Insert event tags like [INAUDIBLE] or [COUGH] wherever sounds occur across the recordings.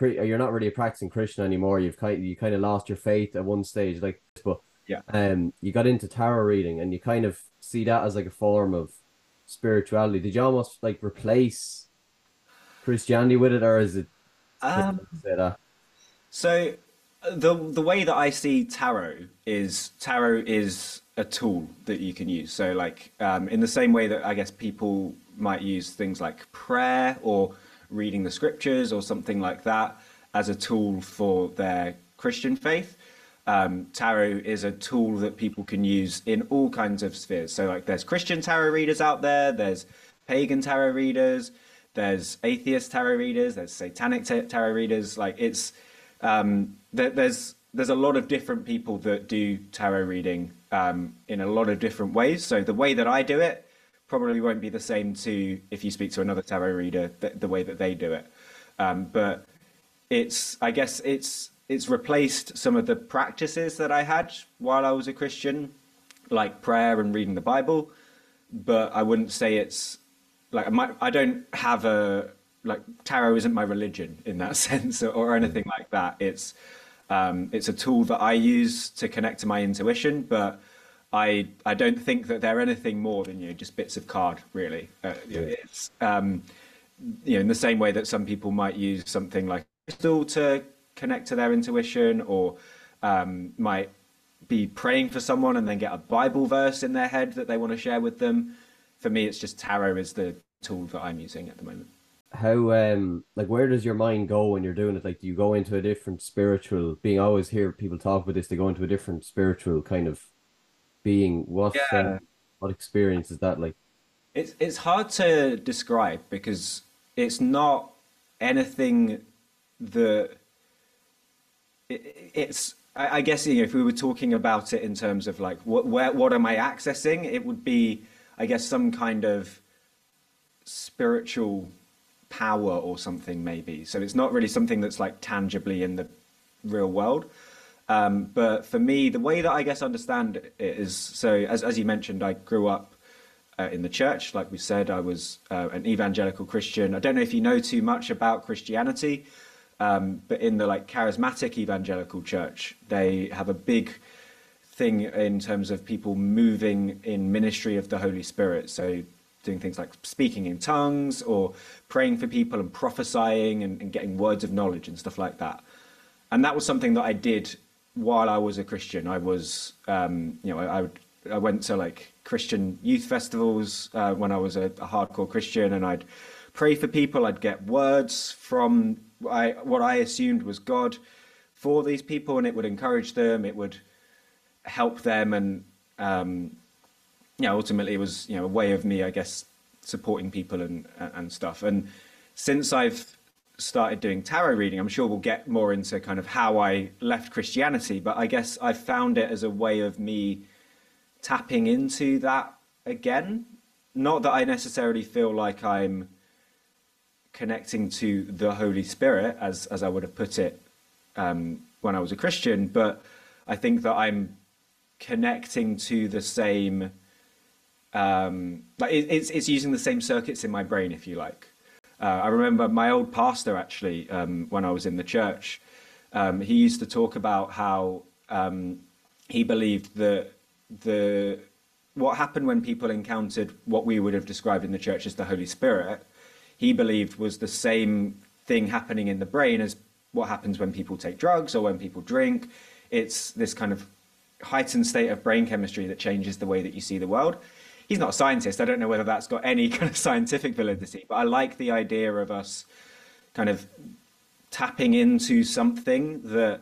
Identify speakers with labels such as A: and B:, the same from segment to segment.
A: you're you're you are a you're not really a practicing Christian anymore. You've kind you kind of lost your faith at one stage, like but
B: yeah,
A: um, you got into tarot reading, and you kind of see that as like a form of spirituality. Did you almost like replace Christianity with it, or is it?
B: Um, so the the way that I see tarot is tarot is a tool that you can use. So like um, in the same way that I guess people might use things like prayer or reading the scriptures or something like that as a tool for their Christian faith. Um, tarot is a tool that people can use in all kinds of spheres. So like there's Christian tarot readers out there, there's pagan tarot readers, there's atheist tarot readers, there's satanic tarot readers. Like it's um, there's there's a lot of different people that do tarot reading um, in a lot of different ways. So the way that I do it probably won't be the same to if you speak to another tarot reader the, the way that they do it. Um, but it's I guess it's it's replaced some of the practices that I had while I was a Christian, like prayer and reading the Bible. But I wouldn't say it's like my, I don't have a like tarot isn't my religion in that [LAUGHS] sense or, or anything like that. It's um, it's a tool that I use to connect to my intuition, but I I don't think that they're anything more than you know just bits of card really. Uh, yeah. It's um, you know in the same way that some people might use something like crystal to connect to their intuition, or um, might be praying for someone and then get a Bible verse in their head that they want to share with them. For me, it's just tarot is the tool that I'm using at the moment
A: how um like where does your mind go when you're doing it like do you go into a different spiritual being I always hear people talk about this they go into a different spiritual kind of being what yeah. uh, what experience is that like
B: it's it's hard to describe because it's not anything that it, it's I, I guess you know, if we were talking about it in terms of like what where what am I accessing it would be I guess some kind of spiritual power or something maybe. So it's not really something that's like tangibly in the real world. Um, but for me, the way that I guess understand it is so as as you mentioned, I grew up uh, in the church. Like we said, I was uh, an evangelical Christian. I don't know if you know too much about Christianity, um, but in the like charismatic evangelical church, they have a big thing in terms of people moving in ministry of the Holy Spirit. So doing things like speaking in tongues or praying for people and prophesying and, and getting words of knowledge and stuff like that. And that was something that I did while I was a Christian. I was, um, you know, I, I, would, I, went to like Christian youth festivals uh, when I was a, a, hardcore Christian, and I'd pray for people. I'd get words from I, what I assumed was God for these people, and it would encourage them. It would help them, and um, yeah, ultimately it was you know a way of me, I guess, supporting people and and stuff. And since I've started doing tarot reading, I'm sure we'll get more into kind of how I left Christianity, but I guess I found it as a way of me tapping into that again. Not that I necessarily feel like I'm connecting to the Holy Spirit, as as I would have put it um, when I was a Christian, but I think that I'm connecting to the same um, like it, it's it's using the same circuits in my brain, if you like. Uh, I remember my old pastor actually um, when I was in the church. Um, he used to talk about how um, he believed that the what happened when people encountered what we would have described in the church as the Holy Spirit. He believed was the same thing happening in the brain as what happens when people take drugs or when people drink. It's this kind of heightened state of brain chemistry that changes the way that you see the world he's not a scientist. I don't know whether that's got any [LAUGHS] kind of scientific validity, but I like the idea of us kind of tapping into something that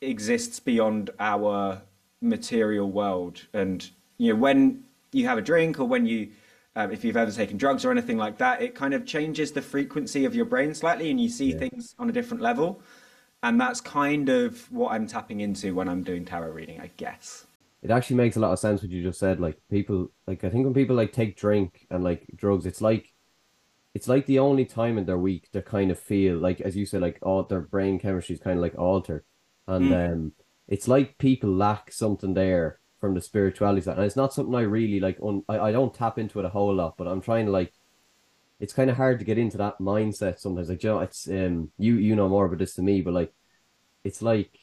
B: exists beyond our material world. And you know, when you have a drink or when you um, if you've ever taken drugs or anything like that, it kind of changes the frequency of your brain slightly, and you see yeah. things on a different level. And that's kind of what I'm tapping into when I'm doing tarot reading, I guess
A: it actually makes a lot of sense what you just said. Like people, like I think when people like take drink and like drugs, it's like, it's like the only time in their week they kind of feel like, as you said, like all their brain chemistry is kind of like altered, and mm. um, it's like people lack something there from the spirituality side, and it's not something I really like. On I, I don't tap into it a whole lot, but I'm trying to like it's kind of hard to get into that mindset sometimes. Like, you know, it's um, you you know more about this than me, but like, it's like,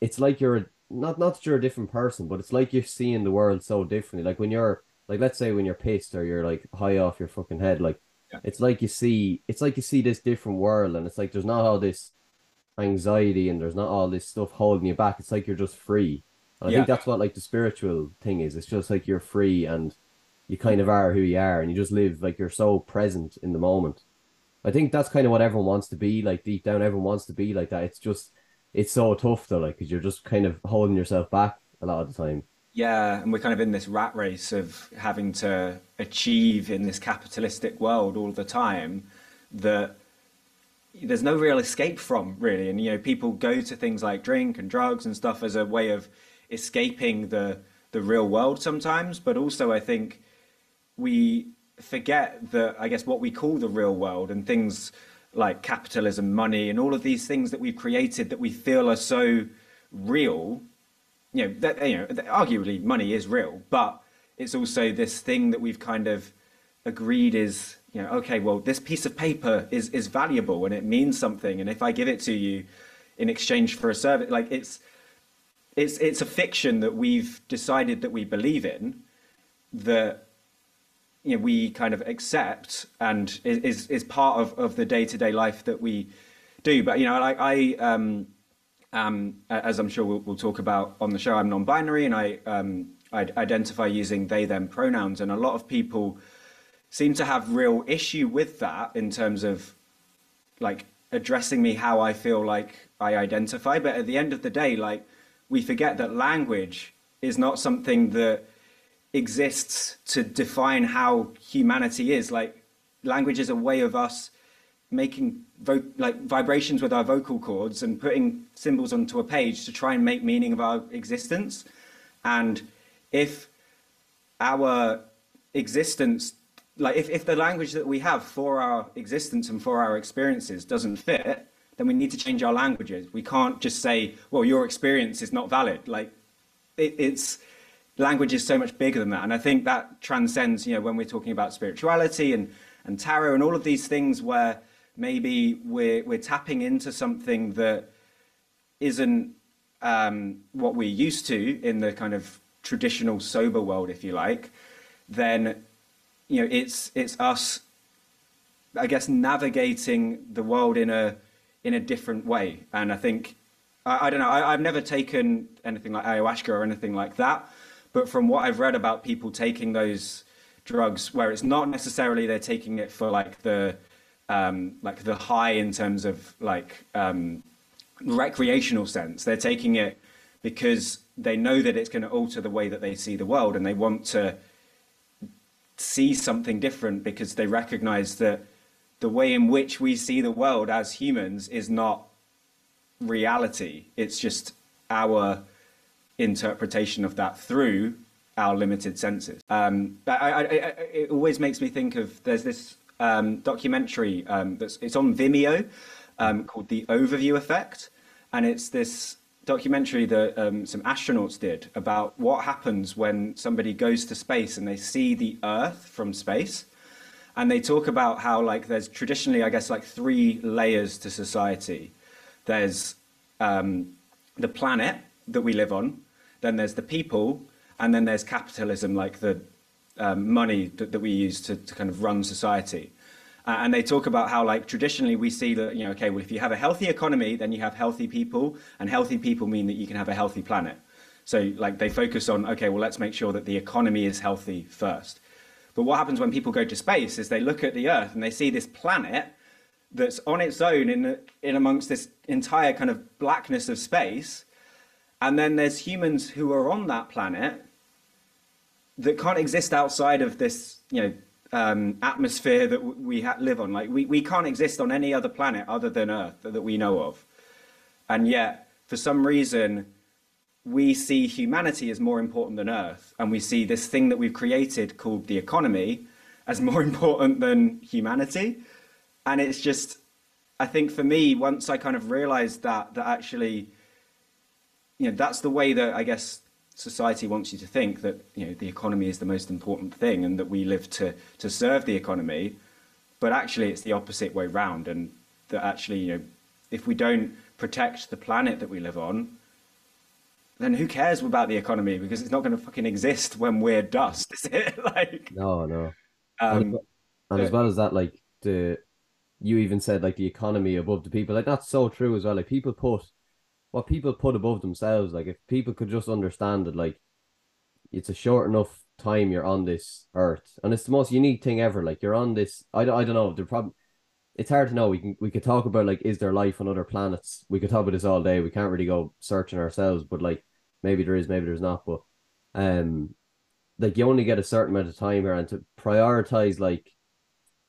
A: it's like you're not not that you're a different person, but it's like you're seeing the world so differently. Like when you're like, let's say when you're pissed or you're like high off your fucking head, like
B: Yeah.
A: it's like you see, it's like you see this different world, and it's like there's not all this anxiety and there's not all this stuff holding you back. It's like you're just free. And I
B: Yeah.
A: think that's what like the spiritual thing is. It's just like you're free and you kind of are who you are and you just live like you're so present in the moment. I think that's kind of what everyone wants to be like deep down. Everyone wants to be like that. It's just it's so tough though, like because you're just kind of holding yourself back a lot of the time.
B: Yeah, and we're kind of in this rat race of having to achieve in this capitalistic world all the time that there's no real escape from, really. And you know, people go to things like drink and drugs and stuff as a way of escaping the the real world sometimes, but also I think we forget that I guess what we call the real world and things like capitalism, money, and all of these things that we've created that we feel are so real. You know, that, you know, arguably money is real, but it's also this thing that we've kind of agreed is, you know, okay, well, this piece of paper is is valuable and it means something, and if I give it to you in exchange for a service, like it's it's it's a fiction that we've decided that we believe in that you know we kind of accept and is is, part of, of the day-to-day life that we do but you know like i um um as i'm sure we'll, we'll talk about on the show i'm non-binary and i um i identify using they them pronouns and a lot of people seem to have real issue with that in terms of like addressing me how I feel like I identify. But at the end of the day, like we forget that language is not something that exists to define how humanity is. Like language is a way of us making vo- like vibrations with our vocal cords and putting symbols onto a page to try and make meaning of our existence. And if our existence like if, if the language that we have for our existence and for our experiences doesn't fit then we need to change our languages we can't just say well your experience is not valid like it, it's language is so much bigger than that and i think that transcends you know when we're talking about spirituality and and tarot and all of these things where maybe we're we're tapping into something that isn't um, what we're used to in the kind of traditional sober world, if you like, then you know it's it's us, I guess, navigating the world in a in a different way. And I think I, I don't know. I, I've never taken anything like ayahuasca or anything like that, but from what I've read about people taking those drugs, where it's not necessarily they're taking it for like the um, like the high in terms of like um, recreational sense. They're taking it because they know that it's going to alter the way that they see the world and they want to see something different because they recognize that the way in which we see the world as humans is not reality. It's just our interpretation of that through our limited senses. Um, I, I, I, it always makes me think of there's this um, documentary um, that's it's on Vimeo um, called The Overview Effect, and it's this documentary that um, some astronauts did about what happens when somebody goes to space and they see the Earth from space. And they talk about how like there's traditionally, I guess, like three layers to society. There's um, the planet that we live on, then there's the people, and then there's capitalism, like the um, money that, that we use to, to kind of run society. Uh, and they talk about how, like, traditionally we see that, you know, okay, well, if you have a healthy economy, then you have healthy people, and healthy people mean that you can have a healthy planet. So, like, they focus on, okay, well, let's make sure that the economy is healthy first. But what happens when people go to space is they look at the Earth and they see this planet that's on its own in, in amongst this entire kind of blackness of space. And then there's humans who are on that planet that can't exist outside of this, you know, um, atmosphere that we live on. Like we, we can't exist on any other planet other than Earth that we know of. And yet, for some reason, we see humanity as more important than Earth, and we see this thing that we've created called the economy as more [LAUGHS] important than humanity. And it's just, I think for me, once I kind of realized that, that actually, you know, that's the way that I guess society wants you to think that you know the economy is the most important thing and that we live to to serve the economy but actually it's the opposite way round, and that actually, you know, if we don't protect the planet that we live on, then who cares about the economy because it's not going to fucking exist when we're dust, is it? [LAUGHS] like
A: no, no.
B: um,
A: and, and as well as that, like the you even said like the economy above the people, like that's so true as well. Like people put what people put above themselves. Like if people could just understand that, like it's a short enough time you're on this earth, and it's the most unique thing ever. Like you're on this. I, I don't know. They're probably. It's hard to know. We can we could talk about like is there life on other planets? We could talk about this all day. We can't really go searching ourselves, but like maybe there is, maybe there's not. But um, like you only get a certain amount of time here, and to prioritize like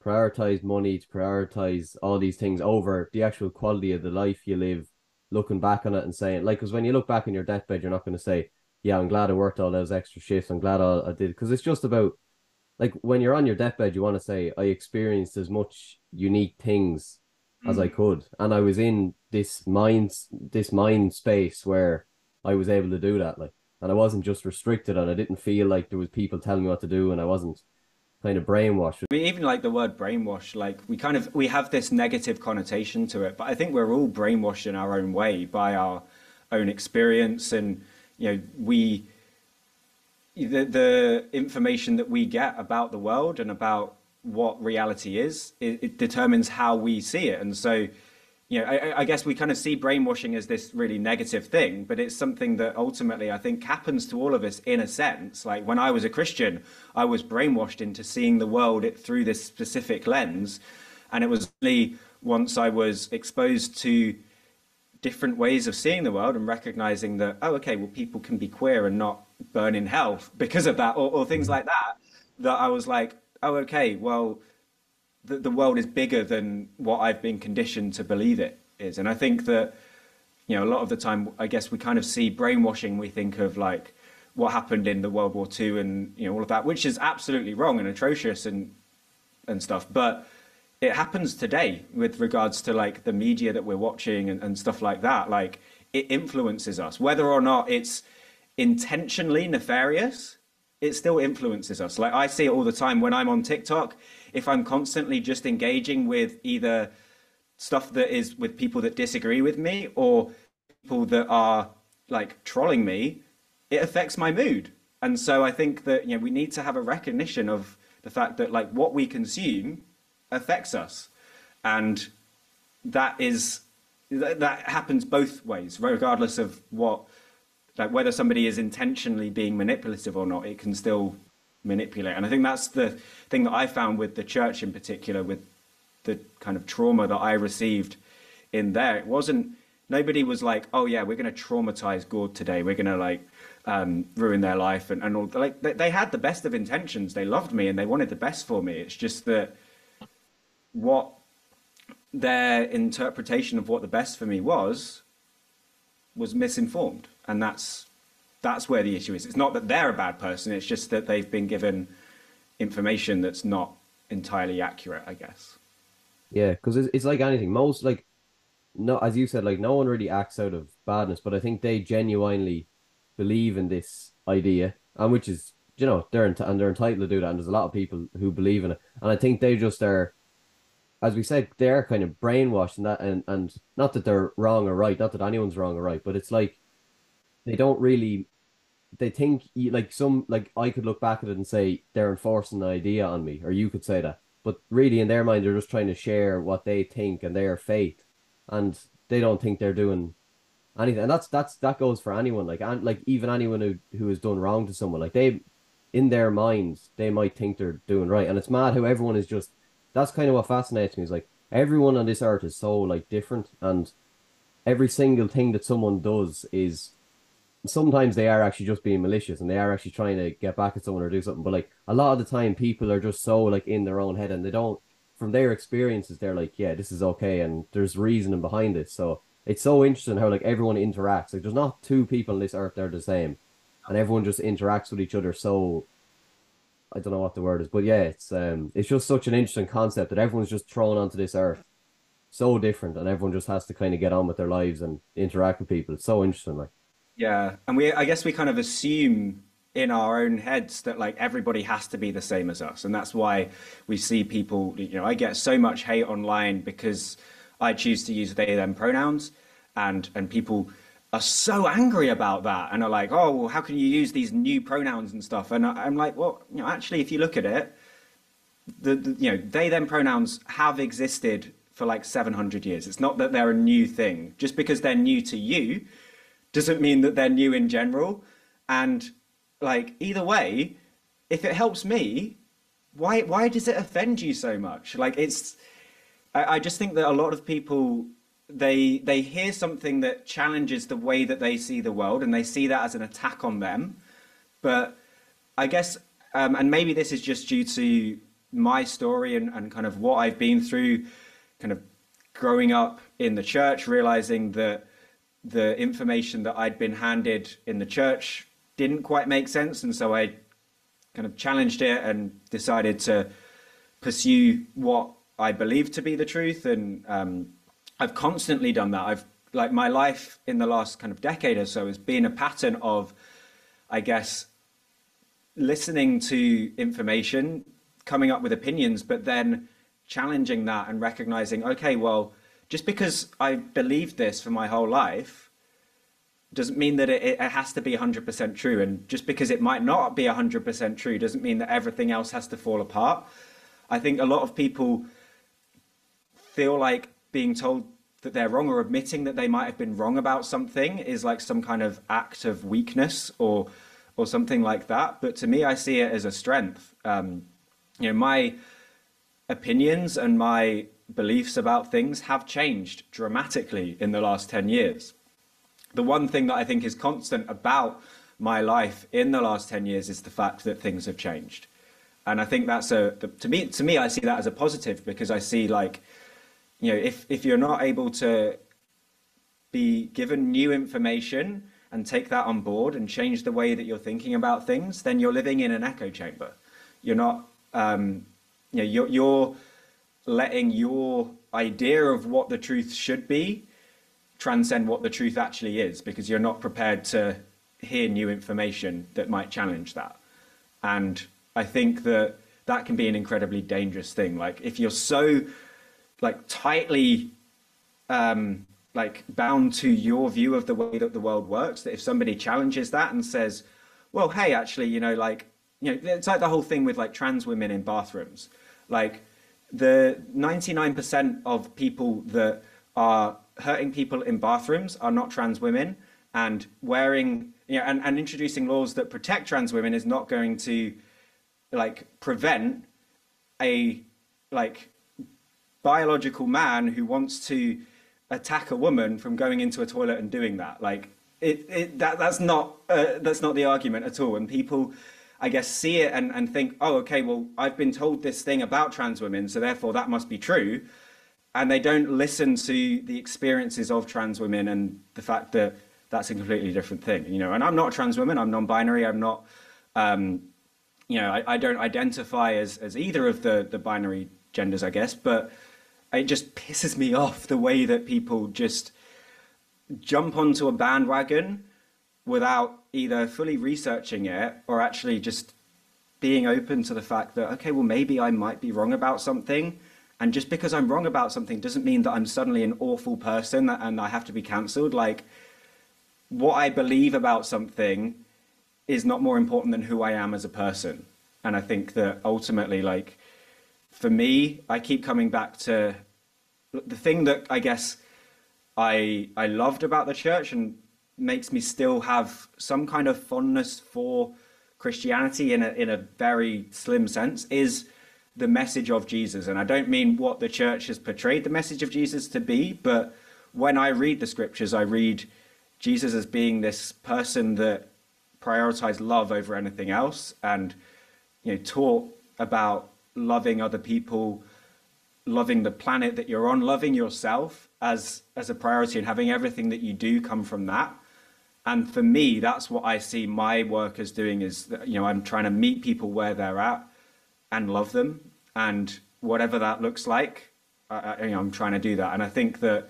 A: prioritize money, to prioritize all these things over the actual quality of the life you live. Looking back on it and saying like, because when you look back on your deathbed, you're not going to say, "Yeah, I'm glad I worked all those extra shifts. I'm glad I, I did," because it's just about like when you're on your deathbed, you want to say, "I experienced as much unique things." as I mm. could. And I was in this mind this mind space where I was able to do that. Like and I wasn't just restricted and I didn't feel like there was people telling me what to do and I wasn't kind of brainwashed.
B: I mean, even like the word brainwash, like we kind of we have this negative connotation to it, but I think we're all brainwashed in our own way by our own experience, and you know we the the information that we get about the world and about what reality is, it, it determines how we see it, and so you know, I, I, guess we kind of see brainwashing as this really negative thing, but it's something that ultimately I think happens to all of us in a sense. Like when I was a Christian, I was brainwashed into seeing the world through this specific lens. And it was only once I was exposed to different ways of seeing the world and recognizing that, oh, okay, well, people can be queer and not burn in hell [LAUGHS] because of that, or, or things mm-hmm. like that, that I was like, oh, okay, well, the, the world is bigger than what I've been conditioned to believe it is. And I think that, you know, a lot of the time, I guess we kind of see brainwashing. We think of like what happened in the World War II and, you know, all of that, which is absolutely wrong and atrocious and, and stuff. But it happens today with regards to like the media that we're watching and, and stuff like that. Like it influences us, whether or not it's intentionally nefarious, it still influences us. Like I see it all the time when I'm on TikTok if I'm constantly just engaging with either stuff that is with people that disagree with me or people that are like trolling me, it affects my mood. And so I think that you know we need to have a recognition of the fact that like what we consume affects us, and that is that happens both ways, regardless of what like whether somebody is intentionally being manipulative or not. It can still manipulate. And I think that's the thing that I found with the church in particular, with the kind of trauma that I received in there. It wasn't nobody was like, oh yeah, we're going to traumatize God today. We're going to like um, ruin their life and, and all. Like they, they had the best of intentions. They loved me and they wanted the best for me. It's just that what their interpretation of what the best for me was was misinformed, and that's that's where the issue is. It's not that they're a bad person. It's just that they've been given information that's not entirely accurate, I guess.
A: Yeah, because it's, it's like anything. Most like no, as you said, like no one really acts out of badness, but I think they genuinely believe in this idea, and which is you know they're ent- and they're entitled to do that. And there's a lot of people who believe in it, and I think they just are, as we said, they're kind of brainwashed and that, and and not that they're wrong or right, not that anyone's wrong or right, but it's like they don't really they think like some like I could look back at it and say they're enforcing an idea on me, or you could say that. But really, in their mind, they're just trying to share what they think and their faith, and they don't think they're doing anything. And that's that's that goes for anyone. Like and like even anyone who who has done wrong to someone, like they, in their minds, they might think they're doing right. And it's mad how everyone is just. That's kind of what fascinates me. Is like everyone on this earth is so like different, and every single thing that someone does is sometimes they are actually just being malicious and they are actually trying to get back at someone or do something. But like a lot of the time, people are just so like in their own head and they don't, from their experiences, they're like, yeah, this is okay and there's reasoning behind it. So it's so interesting how like everyone interacts. Like there's not two people on this earth that are the same, and everyone just interacts with each other. So I don't know what the word is, but yeah, it's um, it's just such an interesting concept that everyone's just thrown onto this earth, so different, and everyone just has to kind of get on with their lives and interact with people. It's so interesting, like.
B: Yeah, and we I guess we kind of assume in our own heads that like everybody has to be the same as us, and that's why we see people. You know, I get so much hate online because I choose to use they them pronouns, and and people are so angry about that and are like, oh, well, how can you use these new pronouns and stuff? And I'm like, well, you know, actually, if you look at it, the, the you know they them pronouns have existed for like 700 years. It's not that they're a new thing. Just because they're new to you doesn't mean that they're new in general. And like either way, if it helps me, why why does it offend you so much? Like it's I, I just think that a lot of people they they hear something that challenges the way that they see the world and they see that as an attack on them. But I guess um, and maybe this is just due to my story and, and kind of what I've been through, kind of growing up in the church, realizing that the information that I'd been handed in the church didn't quite make sense. And so I kind of challenged it and decided to pursue what I believed to be the truth. And um, I've constantly done that. I've like my life in the last kind of decade or so has been a pattern of, I guess, listening to information, coming up with opinions, but then challenging that and recognizing, okay, well, just because I believed this for my whole life doesn't mean that it, it has to be 100% true. And just because it might not be 100% true doesn't mean that everything else has to fall apart. I think a lot of people feel like being told that they're wrong or admitting that they might have been wrong about something is like some kind of act of weakness or or something like that. But to me, I see it as a strength. Um, you know, my opinions and my beliefs about things have changed dramatically in the last 10 years. The one thing that I think is constant about my life in the last 10 years is the fact that things have changed. And I think that's a, to me, to me, I see that as a positive because I see like, you know, if, if you're not able to be given new information and take that on board and change the way that you're thinking about things, then you're living in an echo chamber. You're not um, you know, you're, you're letting your idea of what the truth should be transcend what the truth actually is because you're not prepared to hear new information that might challenge that. And I think that that can be an incredibly dangerous thing. Like if you're so like tightly um, like bound to your view of the way that the world works, that if somebody challenges that and says, well, hey, actually, you know, like you know, it's like the whole thing with like trans women in bathrooms. Like the 99% of people that are hurting people in bathrooms are not trans women and wearing you know and, and introducing laws that protect trans women is not going to like prevent a like biological man who wants to attack a woman from going into a toilet and doing that. Like it, it that that's not uh, that's not the argument at all. And people I guess, see it and, and think, oh, okay, well, I've been told this thing about trans women, so therefore that must be true. And they don't listen to the experiences of trans women and the fact that that's a completely different thing, you know. And I'm not a trans woman, I'm non binary, I'm not, um, you know, I, I don't identify as, as either of the, the binary genders, I guess, but it just pisses me [LAUGHS] off the way that people just jump onto a bandwagon without either fully researching it or actually just being open to the fact that okay well maybe i might be wrong about something. And just because i'm wrong about something doesn't mean that i'm suddenly an awful person and i have to be cancelled. Like what i believe about something is not more important than who i am as a person. And i think that ultimately like for me i keep coming back to the thing that i guess i i loved about the church and makes me still have some kind of fondness for Christianity in a in a very slim sense is the message of Jesus. And I don't mean what the church has portrayed the message of Jesus to be, but when I read the scriptures, I read Jesus as being this person that prioritized love over anything else and you know taught about loving other people loving the planet that you're on loving yourself as as a priority and having everything that you do come from that and for me that's what i see my work as doing is that, you know i'm trying to meet people where they're at and love them. And whatever that looks like I, you know, i'm trying to do that. And i think that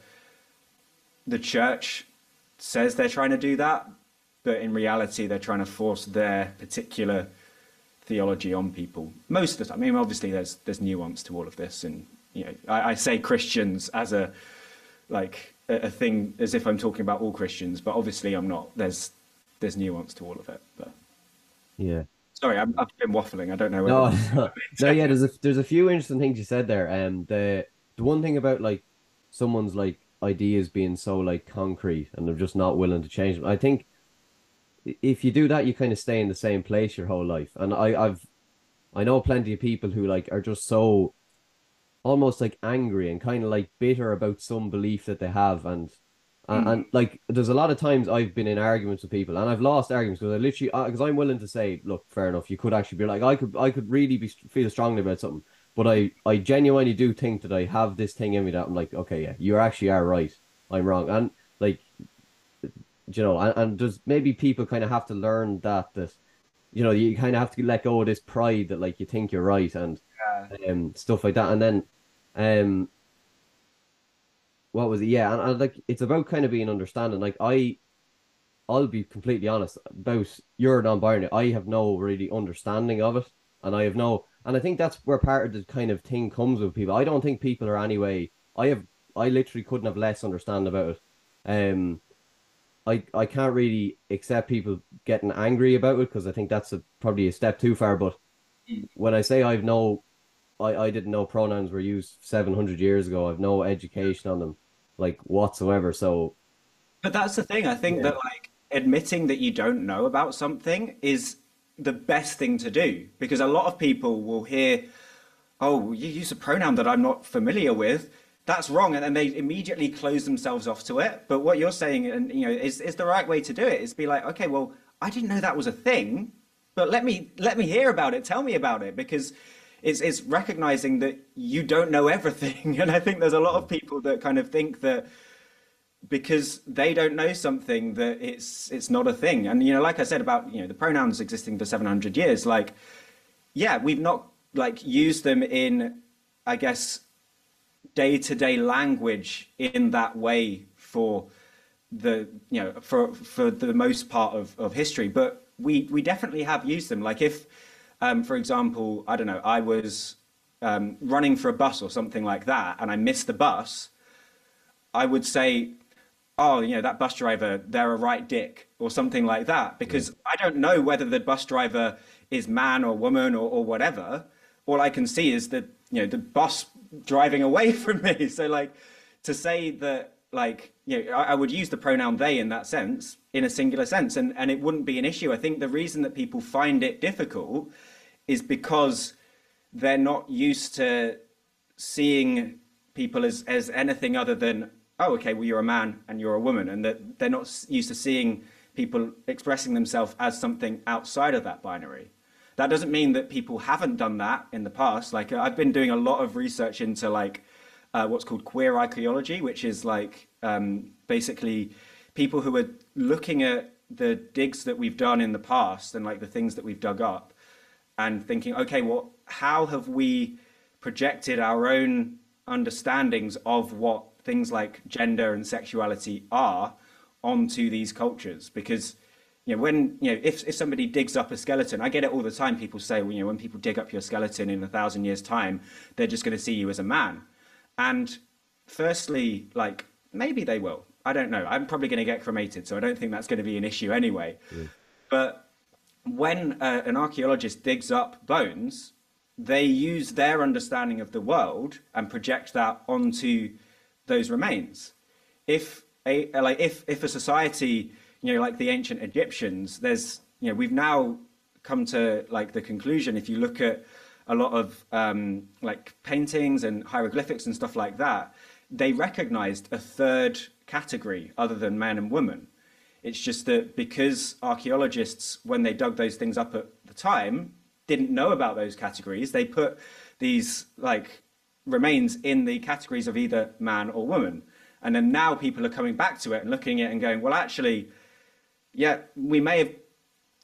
B: the church says they're trying to do that but in reality they're trying to force their particular theology on people. Most of the time. I mean, obviously there's there's nuance to all of this, and you know, I, I say Christians as a like a, thing as if I'm talking about all Christians, but obviously I'm not. There's there's nuance to all of it, but
A: yeah.
B: Sorry, i have been waffling. I don't know.
A: No, [LAUGHS] no, no, yeah. There's a there's a few interesting things you said there. Um, the the one thing about like someone's like ideas being so like concrete and they're just not willing to change them. I think if you do that, you kind of stay in the same place your whole life. And I, I've, I know plenty of people who like are just so almost like angry and kind of like bitter about some belief that they have and and, mm. and, like there's a lot of times I've been in arguments with people and I've lost arguments because I literally because I'm willing to say look fair enough you could actually be like I could I could really be feel strongly about something but I I genuinely do think that I have this thing in me that I'm like okay yeah you actually are right I'm wrong and like you know, and, and there's maybe people kind of have to learn that that you know you kind of have to let go of this pride that like you think you're right and yeah. um stuff like that, and then um what was it? Yeah, and, and like it's about kind of being understanding. Like I, I'll be completely honest about your non-binary. I have no really understanding of it, and I have no, and I think that's where part of the kind of thing comes with people. I don't think people are anyway. I have, I literally couldn't have less understand about it. Um, I I can't really accept people getting angry about it because I think that's a, probably a step too far. But mm. when I say I've no, I I didn't know pronouns were used seven hundred years ago. I've no education on them, like whatsoever. So,
B: but that's the thing. I think yeah. that like admitting that you don't know about something is the best thing to do because a lot of people will hear, "Oh, you use a pronoun that I'm not familiar with." that's wrong and then they immediately close themselves off to it but what you're saying and you know is, is the right way to do it is be like okay well i didn't know that was a thing but let me let me hear about it tell me about it because it's it's recognizing that you don't know everything. [LAUGHS] And i think there's a lot of mm. people that kind of think that because they don't know something that it's it's not a thing. And you know like i said about you know the pronouns existing for 700 years like yeah we've not like used them in i guess day to day language in that way for the you know for for the most part of, of history. But we we definitely have used them. Like if um, for example i don't know i was um, running for a bus or something like that and i missed the bus i would say oh you know that bus driver they're a right dick or something like that because yeah. i don't know whether the bus driver is man or woman or, or whatever all i can see is that you know the bus driving away [LAUGHS] from me. So like to say that like you know I, I, would use the pronoun they in that sense in a singular sense and and it wouldn't be an issue. I think the reason that people find it difficult is because they're not used to seeing people as as anything other than oh okay well you're a man and you're a woman and that they're not used to seeing people expressing themselves as something outside of that binary that doesn't mean that people haven't done that in the past. Like I've been doing a lot of research into like uh, what's called queer archaeology, which is like um, basically people who are looking at the digs that we've done in the past and like the things that we've dug up and thinking, okay, well, how have we projected our own understandings of what things like gender and sexuality are onto these cultures? Because you know, when you know, if if somebody digs up a skeleton, I get it all the time. People say, well, you know, when people dig up your skeleton in a thousand years' time, they're just going to see you as a man. And firstly, like maybe they will. I don't know. I'm probably going to get cremated, so I don't think that's going to be an issue anyway. Mm. But when uh, an archaeologist digs up bones, they use their understanding of the world and project that onto those remains. If a like if if a society you know, like the ancient Egyptians, there's, you know, we've now come to like the conclusion, if you look at a lot of um, like paintings and hieroglyphics and stuff like that, they recognized a third category other than man and woman. It's just that because archaeologists, when they dug those things up at the time, didn't know about those categories, they put these like remains in the categories of either man or woman. And then now people are coming back to it and looking at it and going, well, actually, yeah, we may have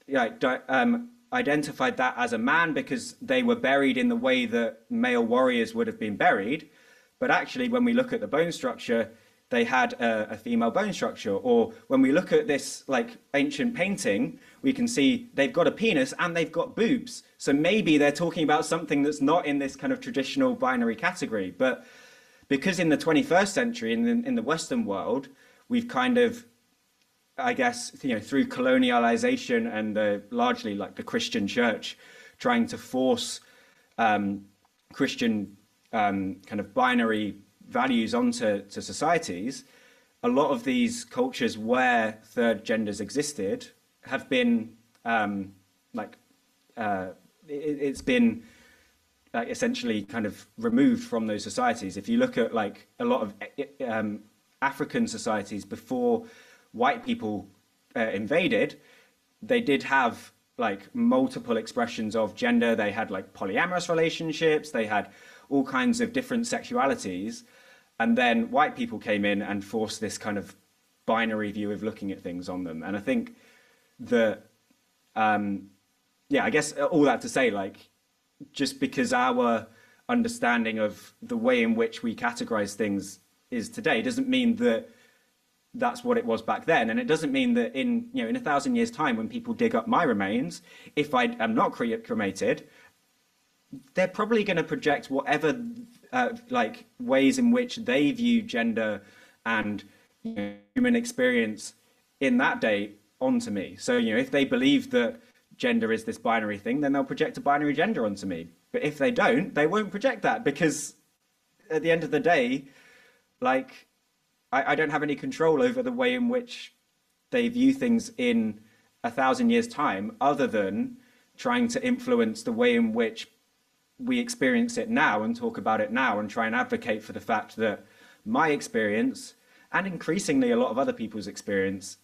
B: yeah, um, identified that as a man because they were buried in the way that male warriors would have been buried. But actually, when we look at the bone structure, they had a, a, female bone structure. Or when we look at this like ancient painting, we can see they've got a penis and they've got boobs. So maybe they're talking about something that's not in this kind of traditional binary category. But because in the 21st century, in the, in the Western world, we've kind of, I guess, you know, through colonialization and the, largely like the Christian church trying to force um, Christian um, kind of binary values onto to societies, a lot of these cultures where third genders existed have been um, like uh, it, has been like essentially kind of removed from those societies. If you look at like a lot of um, African societies before white people uh, invaded, they did have like multiple expressions of gender. They had like polyamorous relationships. They had all kinds of different sexualities. And then white people came in and forced this kind of binary view of looking at things on them. And I think that, um, yeah, I guess all that to say, like, just because our understanding of the way in which we categorize things is today doesn't mean that that's what it was back then and it doesn't mean that in you know in a thousand years time when people dig up my remains if i am not cremated they're probably going to project whatever uh, like ways in which they view gender and you know, human experience in that day onto me. So you know, if they believe that gender is this binary thing, then they'll project a binary gender onto me. But if they don't, they won't project that because at the end of the day, like I, I don't have any control over the way in which they view things in a thousand years' time, other than trying to influence the way in which we experience it now and talk about it now and try and advocate for the fact that my experience and increasingly a lot of other people's experience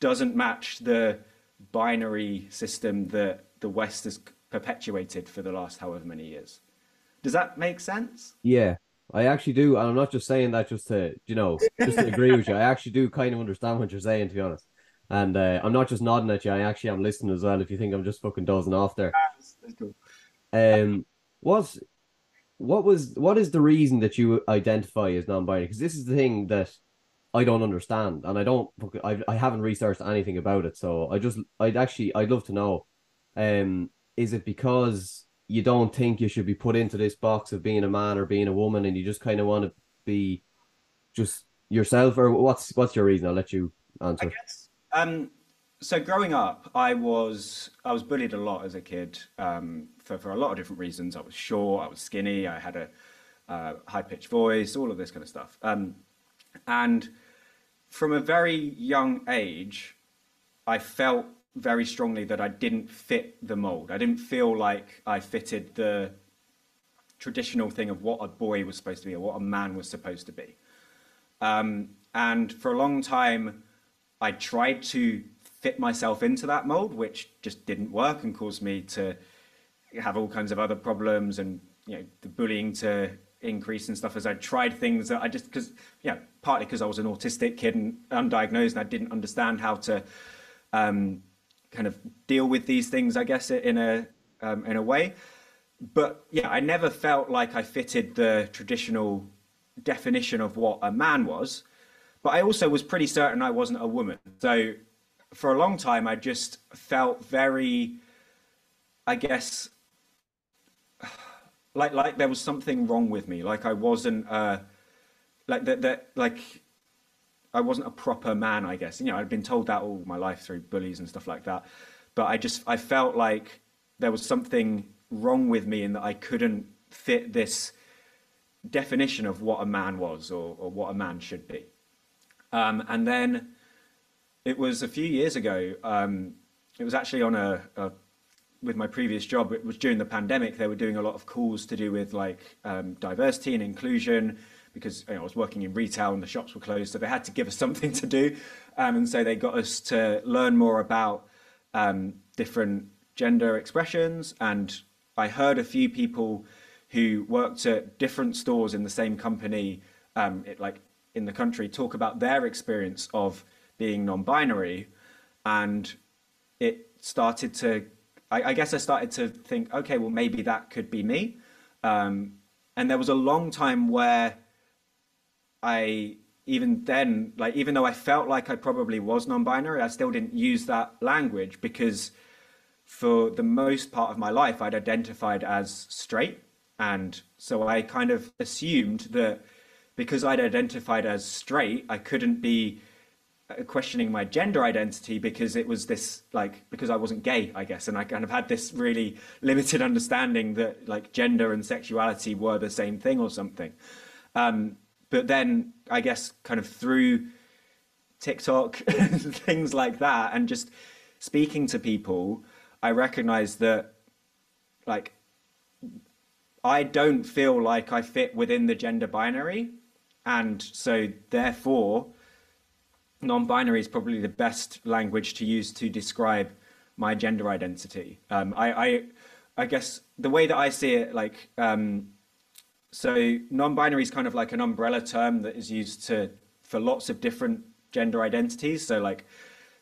B: doesn't match the binary system that the West has perpetuated for the last however many years. Does that make sense?
A: Yeah, I actually do. And I'm not just saying that just to, you know, just to agree with you. I actually do kind of understand what you're saying, to be honest. And uh, I'm not just nodding at you. I actually am listening as well. If you think I'm just fucking dozing off there. Um, what what was what is the reason that you identify as non-binary? Because this is the thing that I don't understand, and I don't I I haven't researched anything about it. So I just I'd actually I'd love to know. Um, is it because you don't think you should be put into this box of being a man or being a woman, and you just kind of want to be just yourself, or what's what's your reason? I'll let you answer.
B: I guess. Um, so growing up, I was I was bullied a lot as a kid um, for for a lot of different reasons. I was short, I was skinny, I had a uh, high pitched voice, all of this kind of stuff. Um, and from a very young age, I felt very strongly that I didn't fit the mold. I didn't feel like I fitted the traditional thing of what a boy was supposed to be or what a man was supposed to be. Um, and for a long time, I tried to fit myself into that mold, which just didn't work and caused me to have all kinds of other problems and you know the bullying to increase and stuff as I tried things that I just because yeah partly because I was an autistic kid and undiagnosed and I didn't understand how to um, kind of deal with these things I guess in a um, in a way. But yeah I never felt like I fitted the traditional definition of what a man was. But I also was pretty certain I wasn't a woman. So for a long time, I just felt very, I guess, [SIGHS] like like there was something wrong with me. Like I wasn't, uh, like that that like I wasn't a proper man. I guess you know I'd been told that all my life through bullies and stuff like that. But I just I felt like there was something wrong with me in that I couldn't fit this definition of what a man was or, or what a man should be. Um, and then it was a few years ago. Um, it was actually on a, a, with my previous job. It was during the pandemic. They were doing a lot of calls to do with like um, diversity and inclusion because you know, I was working in retail and the shops were closed, so they had to give us [LAUGHS] something to do. Um, and so they got us to learn more about um, different gender expressions. And I heard a few people who worked at different stores in the same company, um, it, like in the country, talk about their experience of being non-binary, and it started to. I, I guess I started to think, okay, well maybe that could be me. Um, and there was a long time where I even then, like even though I felt like I probably was non-binary, I still didn't use that language because for the most part of my life, I'd identified as straight. And so I kind of assumed that because I'd identified as straight, I couldn't be uh, questioning my gender identity because it was this like because I wasn't gay, I guess, and I kind of had this really limited [LAUGHS] understanding that like gender and sexuality were the same thing or something. Um, but then I guess kind of through TikTok, [LAUGHS] things like that, and just speaking to people, I recognize that like I don't feel like I fit within the gender binary. And so therefore, non-binary is probably the best language to use to describe my gender identity. Um, I, I, I guess the way that I see it, like, um, so non-binary is kind of like an umbrella term that is used to for lots of different gender identities. So like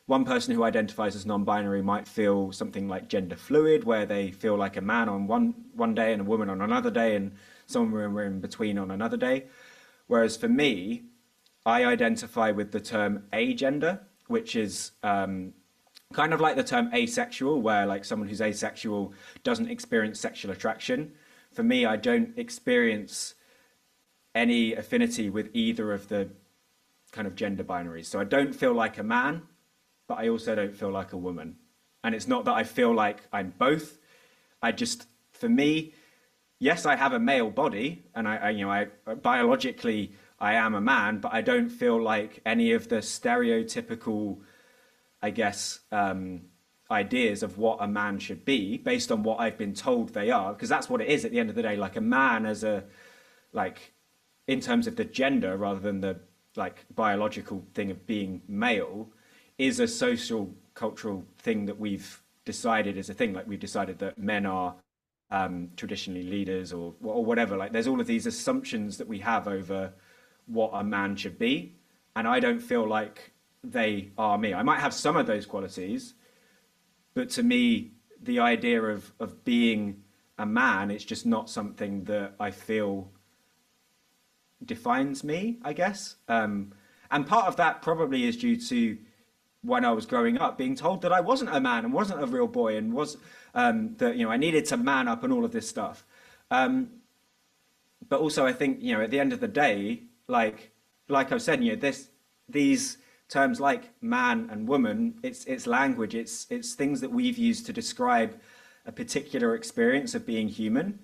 B: one person who identifies as non-binary might feel something like gender fluid, where they feel like a man on one one day and a woman on another day, and somewhere in between on another day. Whereas for me, I identify with the term agender, which is um, kind of like the term asexual, where like someone who's asexual doesn't experience sexual attraction for me, I don't experience any affinity with either of the kind of gender binaries. So I don't feel like a man, but I also don't feel like a woman. And it's not that I feel like I'm both. I just, for me, yes, I have a male body, and I, I you know, I biologically I am a man, but I don't feel like any of the stereotypical, I guess, um, ideas of what a man should be based on what I've been told they are, because that's what it is at the end of the day. Like a man as a, like, in terms of the gender rather than the like biological thing of being male, is a social cultural thing that we've decided is a thing. Like we've decided that men are um, traditionally leaders or or whatever. Like there's all of these assumptions that we have over what a man should be, and I don't feel like they are me. I might have some of those qualities, but to me, the idea of of being a man, it's just not something that I feel defines me. I guess, um, and part of that probably is due to when I was growing up being told that I wasn't a man and wasn't a real boy and was um, that you know I needed to man up and all of this stuff. Um, but also, I think you know at the end of the day, like like I said, you know this these terms like man and woman, it's it's language, it's it's things that we've used to describe a particular experience of being human.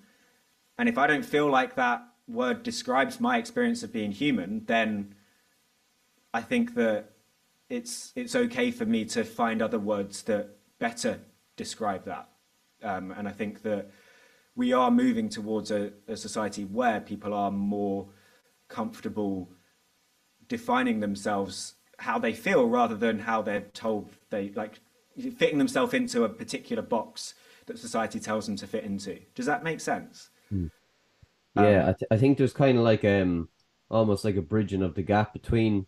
B: And if I don't feel like that word describes my experience of being human, then I think that it's it's okay for me to find other words that better describe that. Um, and I think that we are moving towards a, a society where people are more comfortable defining themselves how they feel rather than how they're told they like fitting themselves into a particular box that society tells them to fit into. Does that make sense?
A: Hmm. Yeah, um, I, th- I think there's kind of like um almost like a bridging of the gap between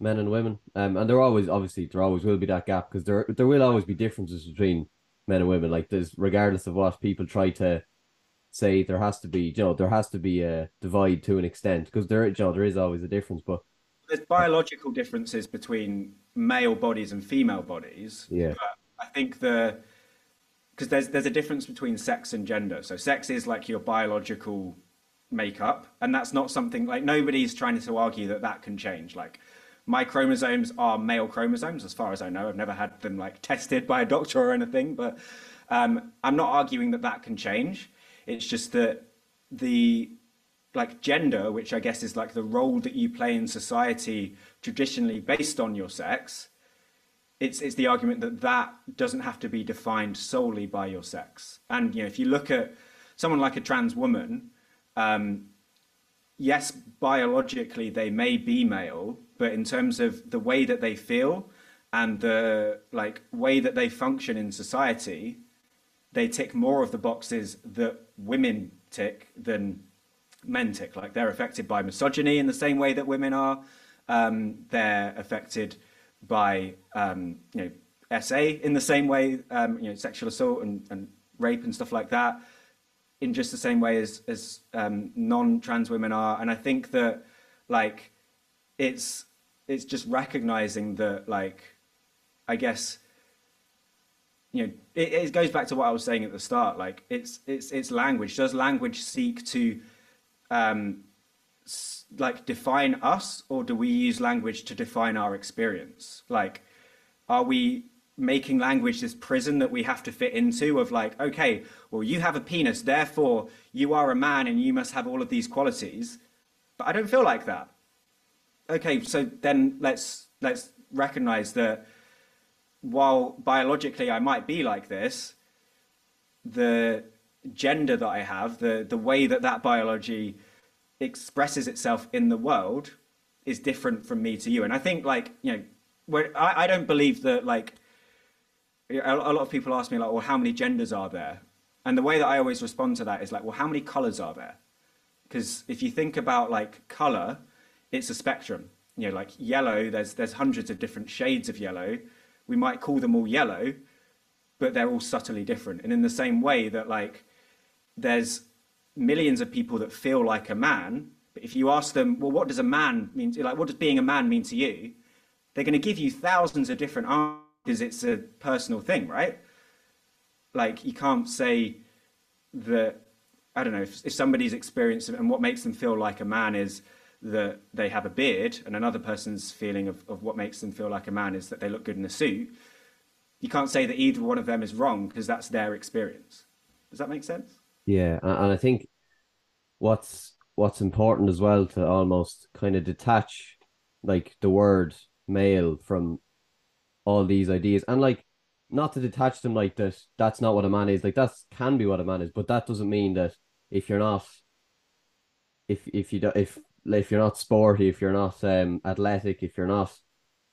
A: men and women. Um, and there always obviously there always will be that gap because there there will always be differences between men and women. Like there's regardless of what people try to say, there has to be you know there has to be a divide to an extent because there you know, there is always a difference, but
B: there's biological differences between male bodies and female bodies.
A: Yeah.
B: I think the because there's there's a difference between sex and gender. So sex is like your biological makeup, and that's not something like nobody's trying to argue that that can change. Like my chromosomes are male chromosomes, as far as I know. I've never had them like [LAUGHS] tested by a doctor or anything, but um, I'm not arguing that that can change. It's just that the like gender, which I guess is like the role that you play in society traditionally based on your sex, it's it's the argument that that doesn't have to be defined solely by your sex. And you know, if you look at someone like a trans woman, um, yes, biologically they may be male, but in terms of the way that they feel and the like way that they function in society, they tick more of the boxes that women tick than men tick. Like they're affected by misogyny in the same way that women are. Um, they're affected by um, you know SA in the same way, um, you know, sexual assault and, and, rape and stuff like that, in just the same way as as um, non-trans women are. And I think that like it's it's just recognizing that like I guess you know it, it goes back to what I was saying at the start like it's it's it's language does language seek to um like define us or do we use language to define our experience? Like are we making language this prison that we have to fit into of like okay well you have a penis therefore you are a man and you must have all of these qualities. But i don't feel like that. Okay so then let's let's recognize that while biologically i might be like this the gender that i have the the way that that biology expresses itself in the world is different from me to you and i think like you know where I, I don't believe that like a lot of people ask me like, well, how many genders are there? And the way that I always respond to that is like, well, how many colors are there? Because if you think about like color, it's a spectrum. You know, like yellow, there's there's hundreds of different shades of yellow. We might call them all yellow, but they're all subtly different. And in the same way that like there's millions of people that feel like a man, but if you ask them, well, what does a man mean? To, like, what does being a man mean to you? They're going to give you thousands of different answers it's a personal thing, right? Like you can't say that I don't know if, if somebody's experience and what makes them feel like a man is that they have a beard, and another person's feeling of, of what makes them feel like a man is that they look good in a suit. You can't say that either one of them is wrong because that's their experience. Does that make sense?
A: Yeah, and I think what's what's important as well to almost kind of detach like the word male from all these ideas and like not to detach them like that that's not what a man is like that can be what a man is but that doesn't mean that if you're not if if you don't if if you're not sporty if you're not um athletic if you're not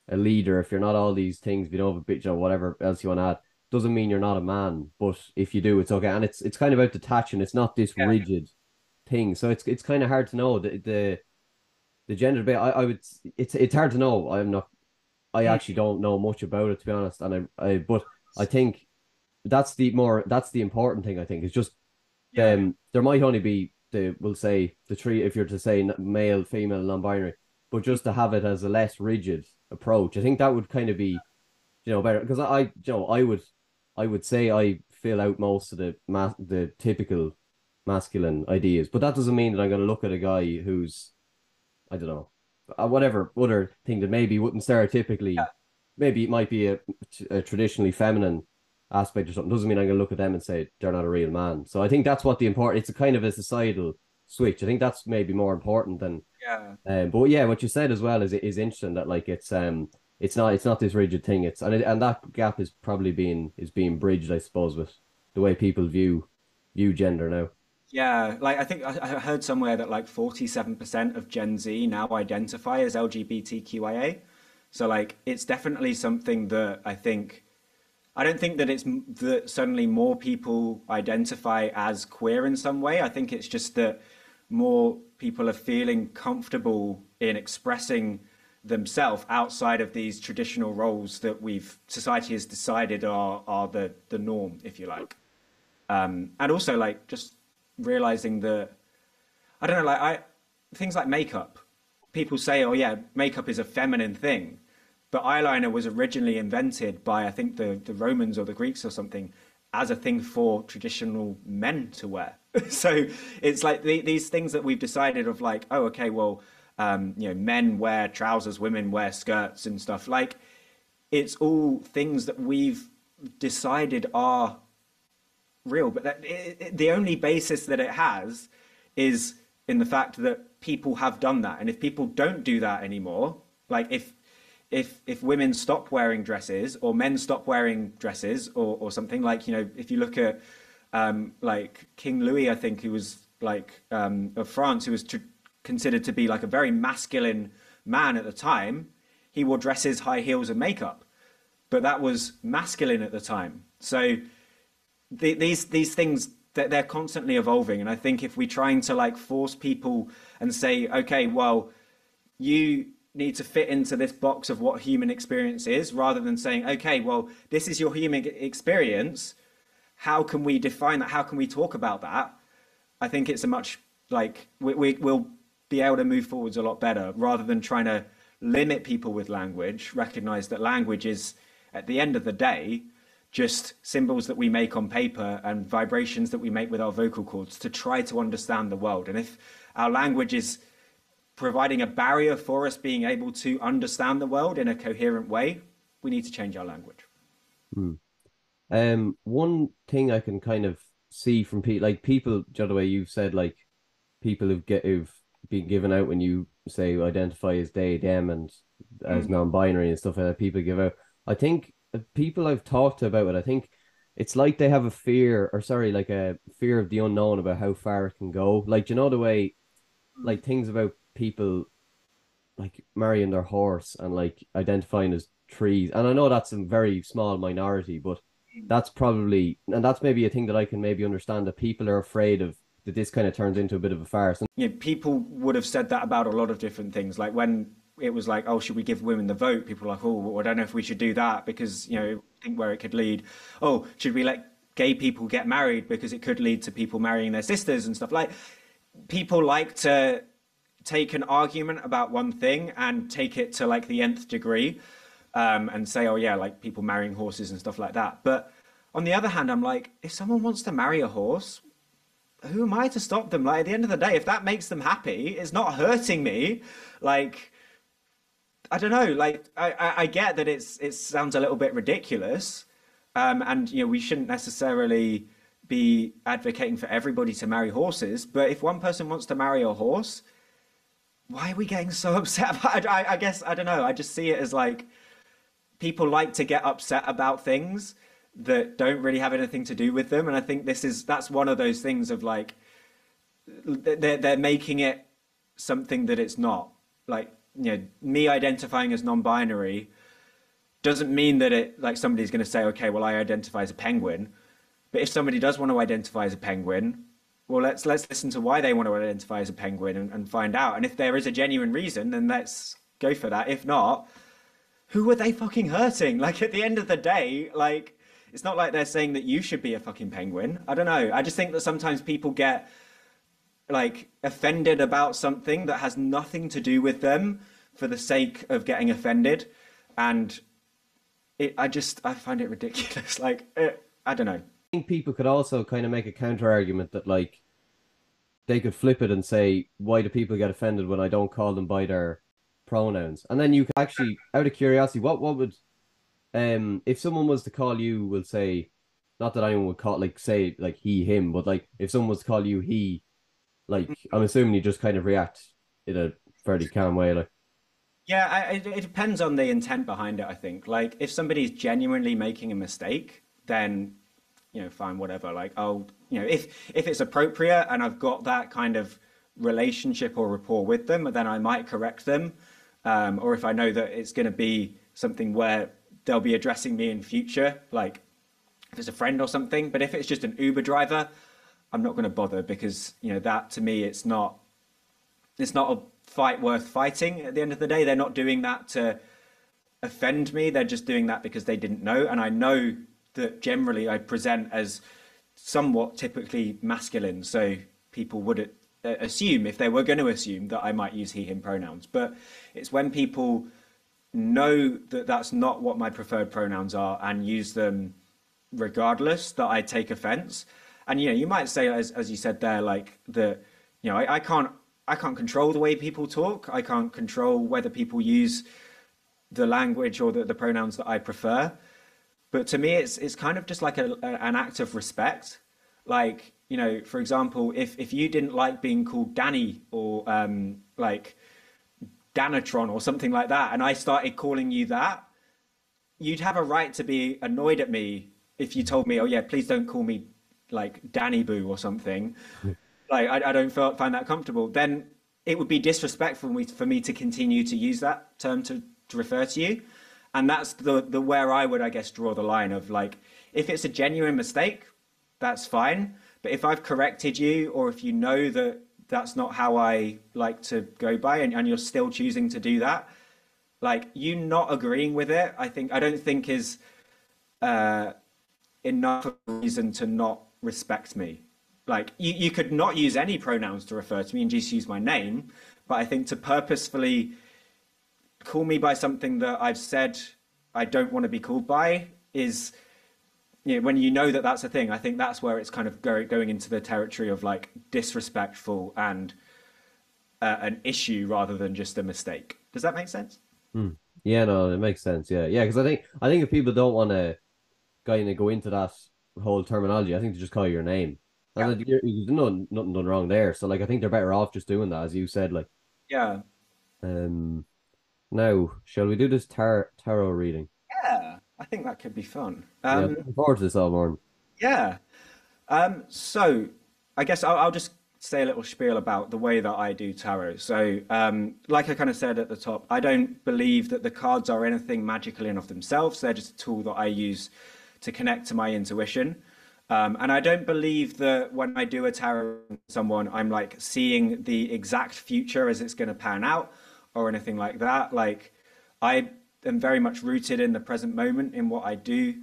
A: a leader if you're not all these things if you don't have a bit or whatever else you want to add doesn't mean you're not a man but if you do it's okay. And it's it's kind of about detaching it's not this yeah. rigid thing. So it's it's kind of hard to know. The the the gender debate I, I would it's it's hard to know. I'm not I actually don't know much about it to be honest, and I, I but I think that's the more that's the important thing. I think is just yeah. um there might only be the we'll say the three if you're to say male, female, non-binary, but just to have it as a less rigid approach, I think that would kind of be you know better. Because I, I you know I would I would say I fill out most of the ma- the typical masculine ideas, but that doesn't mean that I'm going to look at a guy who's I don't know uh, whatever other thing that maybe wouldn't stereotypically, yeah. maybe it might be a, a, traditionally feminine aspect or something. Doesn't mean I'm gonna look at them and say they're not a real man. So I think that's what the important. It's a kind of a societal switch. I think that's maybe more important than
B: yeah.
A: Um, but yeah, what you said as well is is interesting that like it's um it's not it's not this rigid thing. It's and it, and that gap is probably being is being bridged, I suppose, with the way people view view gender now.
B: Yeah, like I think I heard somewhere that like 47% of Gen Z now identify as LGBTQIA. So like it's definitely something that I think I don't think that it's that suddenly more people identify as queer in some way. I think it's just that more people are feeling comfortable in expressing themselves outside of these traditional roles that we've society has decided are are the the norm, if you like. Um, and also like just realizing that I don't know, like I things like makeup. People say, "Oh yeah, makeup is a feminine thing," but eyeliner was originally invented by I think the the Romans or the Greeks or something as a thing for traditional men to wear. [LAUGHS] so it's like the, these things that we've decided of like, oh okay, well, um, you know, men wear trousers, women wear skirts and stuff. Like it's all things that we've decided are real. But that, it, it, the only basis that it has is in the fact that people have done that, and if people don't do that anymore, like if if if women stop wearing dresses or men stop wearing dresses or or something like you know if you look at um, like King Louis, I think who was like um, of France, who was tr- considered to be like a very masculine man at the time. He wore dresses, high heels, and makeup, but that was masculine at the time. So the, these these things that they're constantly evolving, and I think if we're trying to like force people and say, okay, well, you need to fit into this box of what human experience is, rather than saying, okay, well, this is your human experience. How can we define that? How can we talk about that? I think it's a much like we, we will be able to move forwards a lot better rather than trying to limit people with language recognize that language is, at the end of the day, just symbols that we make on paper and vibrations that we make with our vocal cords to try to understand the world. And if our language is providing a barrier for us being able to understand the world in a coherent way, we need to change our language.
A: Hmm. Um, one thing I can kind of see from people, like people, the way you've said, like people who've get who've been given out when you say identify as they them and as mm. non-binary and stuff like that. People give out. I think people I've talked about it, I think it's like they have a fear, or sorry, like a fear of the unknown about how far it can go. Like you know the way, like things about people, like marrying their horse and like identifying as trees. And I know that's a very small minority, but that's probably and that's maybe a thing that I can maybe understand that people are afraid of that this kind of turns into a bit of a farce.
B: Yeah, people would have said that about a lot of different things. Like when it was like, oh, should we give women the vote? People were like, oh, well, I don't know if we should do that because you know, think where it could lead. Oh, should we let gay people get married because it could lead to people marrying their sisters and stuff like. People like to take an argument about one thing and take it to like the nth degree, um, and say, oh yeah, like people marrying horses and stuff like that. But on the other hand, I'm like, if someone wants to marry a horse, who am I to stop them? Like at the end of the day, if that makes them happy, it's not hurting me. Like I don't know. Like I, I, I get that it's it sounds a little bit ridiculous, um, and you know we shouldn't necessarily be advocating for everybody to marry horses. But if one person wants to marry a horse, why are we getting so [LAUGHS] upset? About I, I guess I don't know. I just see it as like people like to get upset about things that don't really have anything to do with them, and I think this is that's one of those things of like they're they're making it something that it's not. Like you know, me identifying as non-binary doesn't mean that it like somebody's going to say, okay, well, I identify as a penguin. But if somebody does want to identify as a penguin, well, let's let's listen to why they want to identify as a penguin and, and find out. And if there is a genuine reason, then let's go for that. If not, who are they fucking hurting? [LAUGHS] Like at the end of the day, like it's not like they're saying that you should be a fucking penguin. I don't know. I just think that sometimes people get like offended about something that has nothing to do with them for the sake of getting offended and it, i just i find it ridiculous [LAUGHS] like it, i don't know
A: i think people could also kind of make a counter argument that like they could flip it and say why do people get offended when i don't call them by their pronouns and then you could actually out of curiosity what what would um if someone was to call you will say not that anyone would call like say like he him but like if someone was to call you he like I'm assuming you just kind of react in a fairly calm way, like.
B: Yeah, I, it, it depends on the intent behind it. I think, like, if somebody's genuinely making a mistake, then you know, fine, whatever. Like, oh, you know, if if it's appropriate and I've got that kind of relationship or rapport with them, then I might correct them. Um, or if I know that it's going to be something where they'll be addressing me in future, like if it's a friend or something. But if it's just an Uber driver, I'm not going to bother because you know that to me it's not it's not a fight worth fighting at the end of the day. They're not doing that to offend me. They're just doing that because they didn't know. And I know that generally I present as somewhat typically masculine. So people would uh, assume if they were going to assume that I might use he him pronouns. But it's when people know that that's not what my preferred pronouns are and use them regardless that I take offense and you know, you might say, as as you said there, like that, you know, I, I can't I can't control the way people talk. I can't control whether people use the language or the, the pronouns that I prefer. But to me, it's it's kind of just like a, a, an act of respect. Like you know, for example, if if you didn't like being called Danny or um, like Danatron or something like that, and I started calling you that, you'd have a right to be annoyed at me if you told me, "Oh yeah, please don't call me like Danny Boo or something, like I, I don't feel, find that comfortable, then it would be disrespectful for me, for me to continue to use that term to, to refer to you. And that's the, the where I would, I guess, draw the line of like, if it's a genuine mistake, that's fine. But if I've corrected you, or if you know that that's not how I like to go by, and, and you're still choosing to do that, like you not agreeing with it, I think I don't think is uh, enough reason to not respect me. Like you, you could not use any pronouns to refer to me and just use my name, but I think to purposefully call me by something that I've said I don't want to be called by is you know, when you know that that's a thing, I think that's where it's kind of go, going into the territory of like disrespectful and uh, an issue rather than just a mistake. Does that make sense?
A: Hmm. Yeah, no, it makes sense. Yeah, yeah, because I think I think if people don't want to kind of go into that whole terminology, I think they just call your name. And yeah. there's no, nothing done wrong there. So like, I think they're better off just doing that, as you said. Like,
B: yeah.
A: Um, now shall we do this tar- tarot reading?
B: Yeah, I think that could be fun. Um,
A: yeah, looking forward to this all morning.
B: Yeah. Um, so I guess I'll, I'll just say a little spiel about the way that I do tarot. So, um, like I kind of said at the top, I don't believe that the cards are anything magical in of themselves. They're just a tool that I use to connect to my intuition. Um, and I don't believe that when I do a tarot with someone, I'm like seeing the exact future as it's going to pan out or anything like that. Like, I am very much rooted in the present moment in what I do.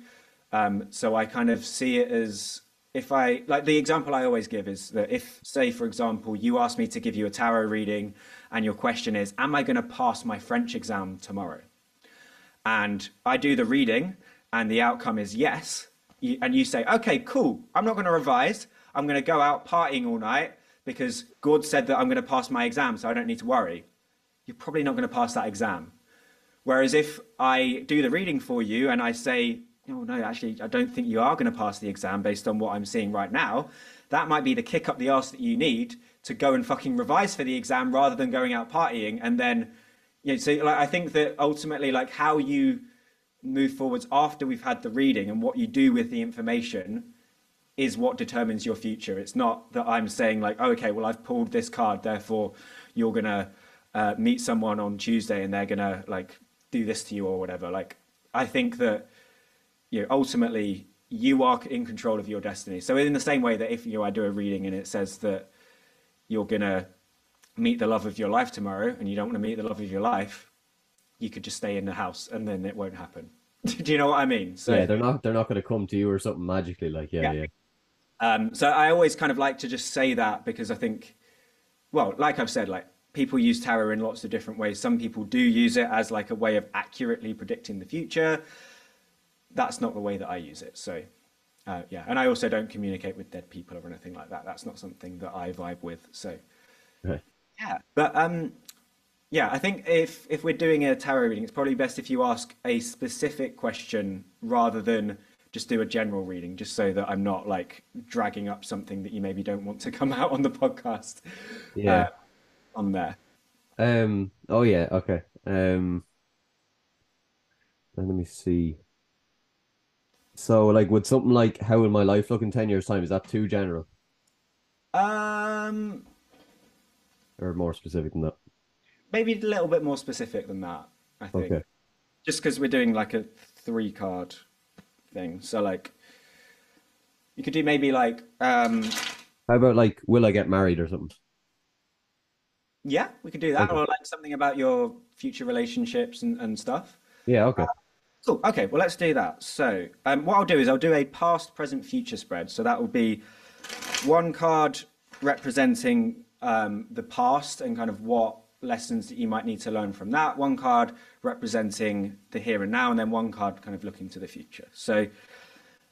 B: Um, so I kind of see it as if I like the example I always give is that if, say, for example, you ask me to give you a tarot reading and your question is, Am I going to pass my French exam tomorrow? And I do the reading and the outcome is yes. And you say, Okay, cool. I'm not going to revise. I'm going to go out partying all night because God said that I'm going to pass my exam, so I don't need to worry. You're probably not going to pass that exam. Whereas if I do the reading for you and I say, oh no, actually, I don't think you are going to pass the exam based on what I'm seeing right now. That might be the kick up the arse that you need to go and fucking revise for the exam rather than going out partying. And then, you know, so like, I think that ultimately, like how you move forwards after we've had the reading and what you do with the information is what determines your future. It's not that I'm saying like, oh, okay, well, I've pulled this card, therefore you're gonna uh, meet someone on Tuesday and they're gonna like do this to you or whatever. Like, I think that you know, ultimately you are in control of your destiny. So in the same way that if you know, I do a reading and it says that you're gonna meet the love of your life tomorrow and you don't want to meet the love of your life, you could just stay in the house and then it won't happen. [LAUGHS] do you know what I mean?
A: So yeah, they're not they're not gonna come to you or something magically like yeah, yeah. yeah.
B: Um, so I always kind of like to just say that because I think, well, like I've said, like people use tarot in lots of different ways. Some people do use it as like a way of accurately predicting the future that's not the way that I use it. So, uh, yeah, and I also don't communicate with dead people or anything like that. That's not something that I vibe with. So,
A: okay.
B: yeah, but um, yeah, I think if if we're doing a tarot reading, it's probably best if you ask a specific question rather than just do a general reading, just so that I'm not like dragging up something that you maybe don't want to come [LAUGHS] out on the podcast.
A: Yeah, uh,
B: on there.
A: Um. Oh yeah. Okay. Um. Let me see. So, like, would something like "How will my life look in ten years' time"? Is that too general?
B: Um,
A: or more specific than that?
B: Maybe a little bit more specific than that. I think. Okay. Just because we're doing like a three card thing, so like, you could do maybe like. um
A: How about like, will I get married or something?
B: Yeah, we could do that, okay. or like something about your future relationships and, and stuff.
A: Yeah. Okay. Uh,
B: Cool. Okay, well, let's do that. So, um, what I'll do is I'll do a past, present, future spread. So that will be one card representing um, the past and kind of what lessons that you might need to learn from that. One card representing the here and now, and then one card kind of looking to the future. So,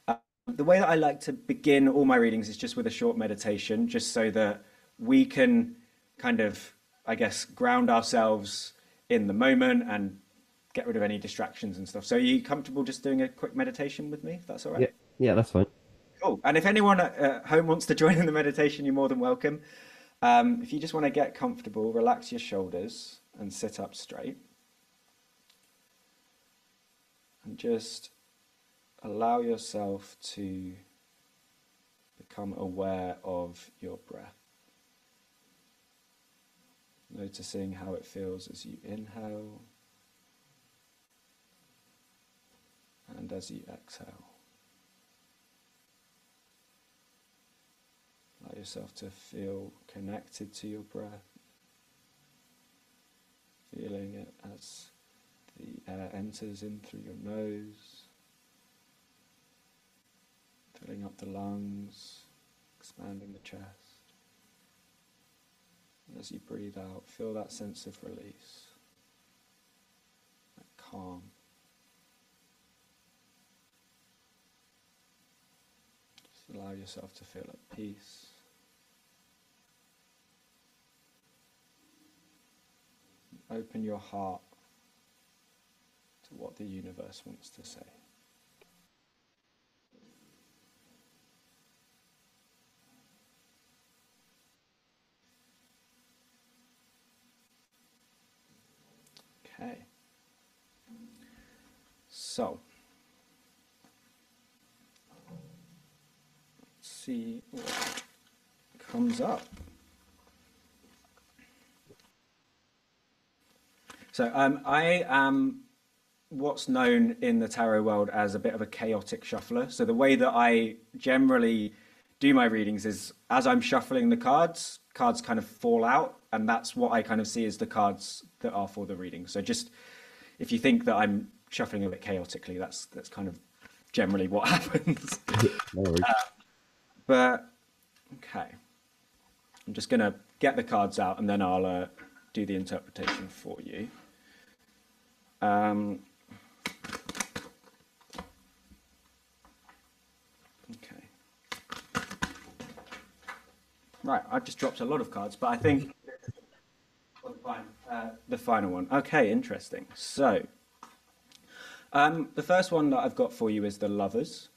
B: uh, the way that I like to begin all my readings is just with a short meditation, just so that we can kind of, I guess, ground ourselves in the moment and get rid of any distractions and stuff. So are you comfortable just doing a quick meditation with me, if that's all right?
A: Yeah, yeah that's fine.
B: Cool. And if anyone at home wants to [LAUGHS] join in the meditation, you're more than welcome. Um, if you just want to get comfortable, relax your shoulders and sit up straight. And just allow yourself to become aware of your breath. Noticing how it feels as you inhale and as you exhale. Allow yourself to feel connected to your breath, feeling it as the air enters in through your nose, filling up the lungs, expanding the chest. As you breathe out, feel that sense of release. That calm. Just allow yourself to feel at peace. Open your heart to what the universe wants to say. Okay. So, let's see what comes up. So, um, I am what's known in the tarot world as a bit of a chaotic shuffler. So, the way that I generally do my readings is as I'm shuffling the cards, cards kind of fall out, and that's what I kind of see as the cards that are for the reading. So, just if you think that I'm shuffling a bit chaotically, that's that's kind of generally what [LAUGHS] happens.
A: No worries.
B: But okay, I'm just gonna get the cards out and then I'll uh, do the interpretation for you. Um, okay. Right, I've just dropped a lot of cards, but I think well, the, uh, the final one. Okay, interesting. So, um, the first one that I've got for you is the lovers.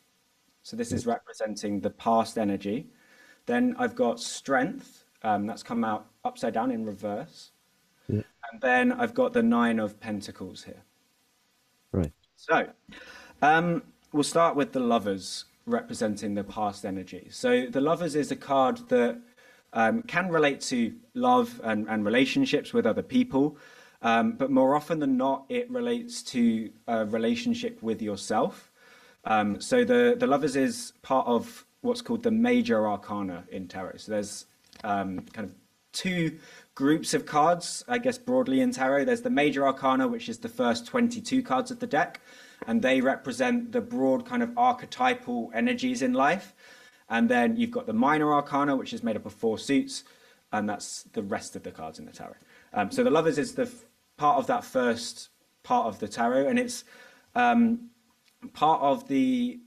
B: So this is representing the past energy. Then I've got strength. Um, that's come out upside down in reverse.
A: Yeah.
B: And then I've got the nine of pentacles here.
A: Right.
B: So um, we'll start with the lovers representing the past energy. So the lovers is a card that um, can relate to love and, and relationships with other people. Um, but more often than not, it relates to a relationship with yourself. Um, so the the lovers is part of what's called the major arcana in tarot. So there's um, kind of two groups of cards, I guess broadly in tarot. There's the major arcana, which is the first 22 cards of the deck, and they represent the broad kind of archetypal energies in life. And then you've got the minor arcana, which is made up of four suits, and that's the rest of the cards in the tarot. Um, so the lovers is the f- part of that first part of the tarot, and it's um, part of the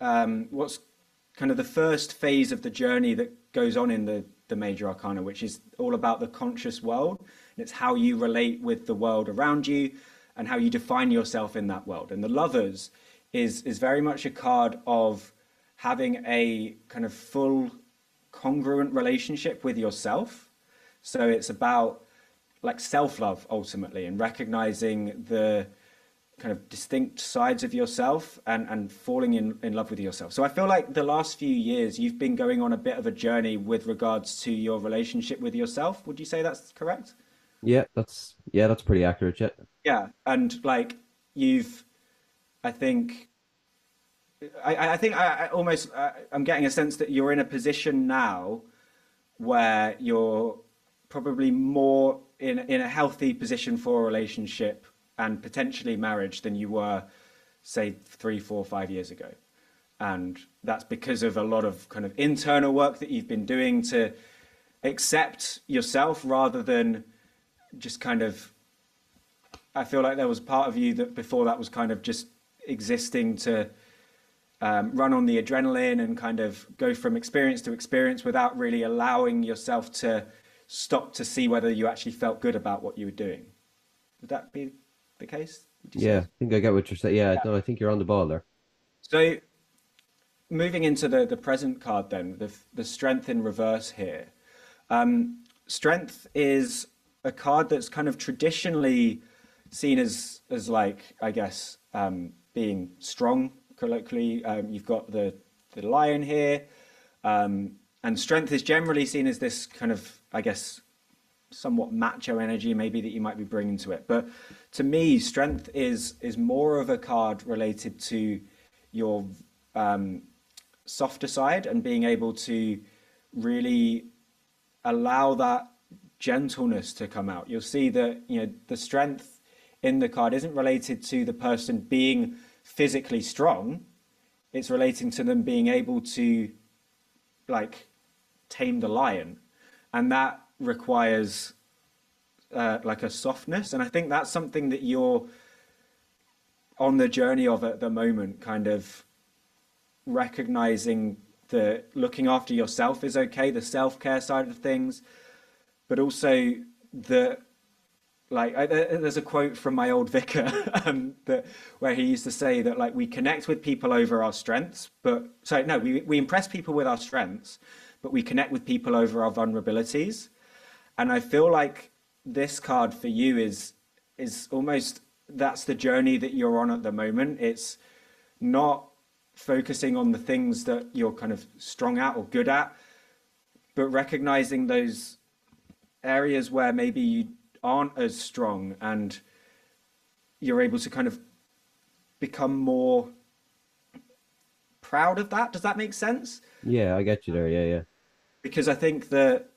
B: um, what's kind of the first phase of the journey that goes on in the the major arcana, which is all about the conscious world. And it's how you relate with the world around you and how you define yourself in that world. And the lovers is is very much a card of having a kind of full congruent relationship with yourself. So it's about like self-love ultimately and recognizing the kind of distinct sides of yourself and, and falling in, in love with yourself. So I feel like the last few years you've been going on a bit of a journey with regards to your relationship with yourself. Would you say that's correct?
A: Yeah, that's yeah, that's pretty accurate. Yeah.
B: Yeah. And like you've, I think, I, I think I, I almost, I, I'm getting a sense that you're in a position now where you're probably more in, in a healthy position for a relationship and potentially marriage than you were, say, three, four, five years ago. And that's because of a lot of kind of internal work that you've been doing to accept yourself rather than just kind of. I feel like there was part of you that before that was kind of just existing to um, run on the adrenaline and kind of go from experience to experience without really allowing yourself to stop to see whether you actually felt good about what you were doing. Would that be the case? You say?
A: Yeah, I think I get what you're saying. Yeah, no, I think you're on the ball there.
B: So, moving into the, the present card, then the the strength in reverse here. Um, strength is a card that's kind of traditionally seen as as like I guess um, being strong. Colloquially, um, you've got the the lion here, um, and strength is generally seen as this kind of I guess somewhat macho energy maybe that you might be bringing to it. But to me, strength is is more of a card related to your um, softer side and being able to really allow that gentleness to come out. You'll see that you know the strength in the card isn't related to the person being physically strong. It's relating to them being able to like tame the lion, and that requires uh, like a softness. And I think that's something that you're on the journey of at the moment, kind of recognizing that looking after yourself is okay, the self care side of things, but also that like I, there's a quote from my old vicar [LAUGHS] um, that where he used to say that like we connect with people over our strengths, but so no, we we impress people with our strengths, but we connect with people over our vulnerabilities, and I feel like this card for you is is almost that's the journey that you're on at the moment. It's not focusing on the things that you're kind of strong at or good at, but recognizing those areas where maybe you aren't as strong and you're able to kind of become more proud of that. Does that make sense?
A: Yeah, I get you there. Yeah, yeah.
B: Because I think that,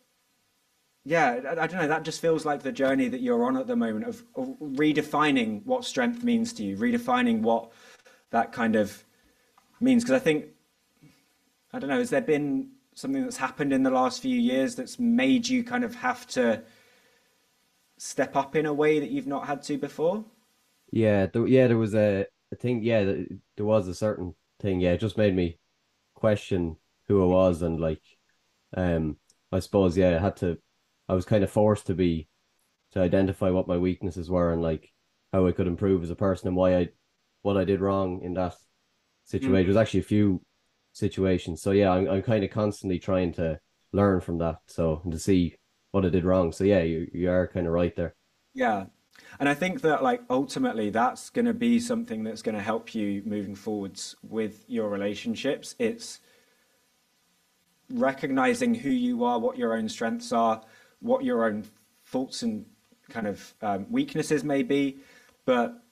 B: yeah, I, I don't know, that just feels like the journey that you're on at the moment of, of redefining what strength means to you, redefining what that kind of means. Because I think, I don't know, has there been something that's happened in the last few years that's made you kind of have to step up in a way that you've not had to before?
A: Yeah, there, yeah, there was a, a thing. Yeah, there was a certain thing. Yeah, it just made me question who I was and like, um, I suppose yeah, I had to. I was kind of forced to be to identify what my weaknesses were and like how I could improve as a person and why I what I did wrong in that situation. Mm. There's actually a few situations. So yeah, I'm I'm kind of constantly trying to learn from that. So to see what I did wrong. So yeah, you you are kind of right there.
B: Yeah. And I think that like ultimately that's going to be something that's going to help you moving forwards with your relationships. It's recognizing who you are, what your own strengths are, what your own faults and kind of um, weaknesses may be, but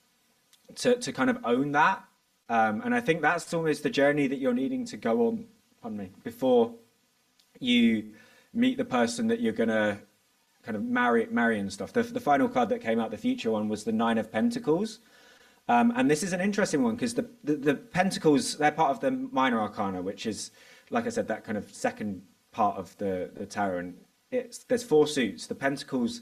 B: to, to kind of own that. Um, and I think that's almost the journey that you're needing to go on, pardon me, before you meet the person that you're going to kind of marry, marry and stuff. The, the final card that came out, the future one, was the Nine of Pentacles. Um, and this is an interesting one because the, the, the, Pentacles, they're part of the Minor Arcana, which is, like I said, that kind of second part of the, the tarot. And it's, there's four suits. The Pentacles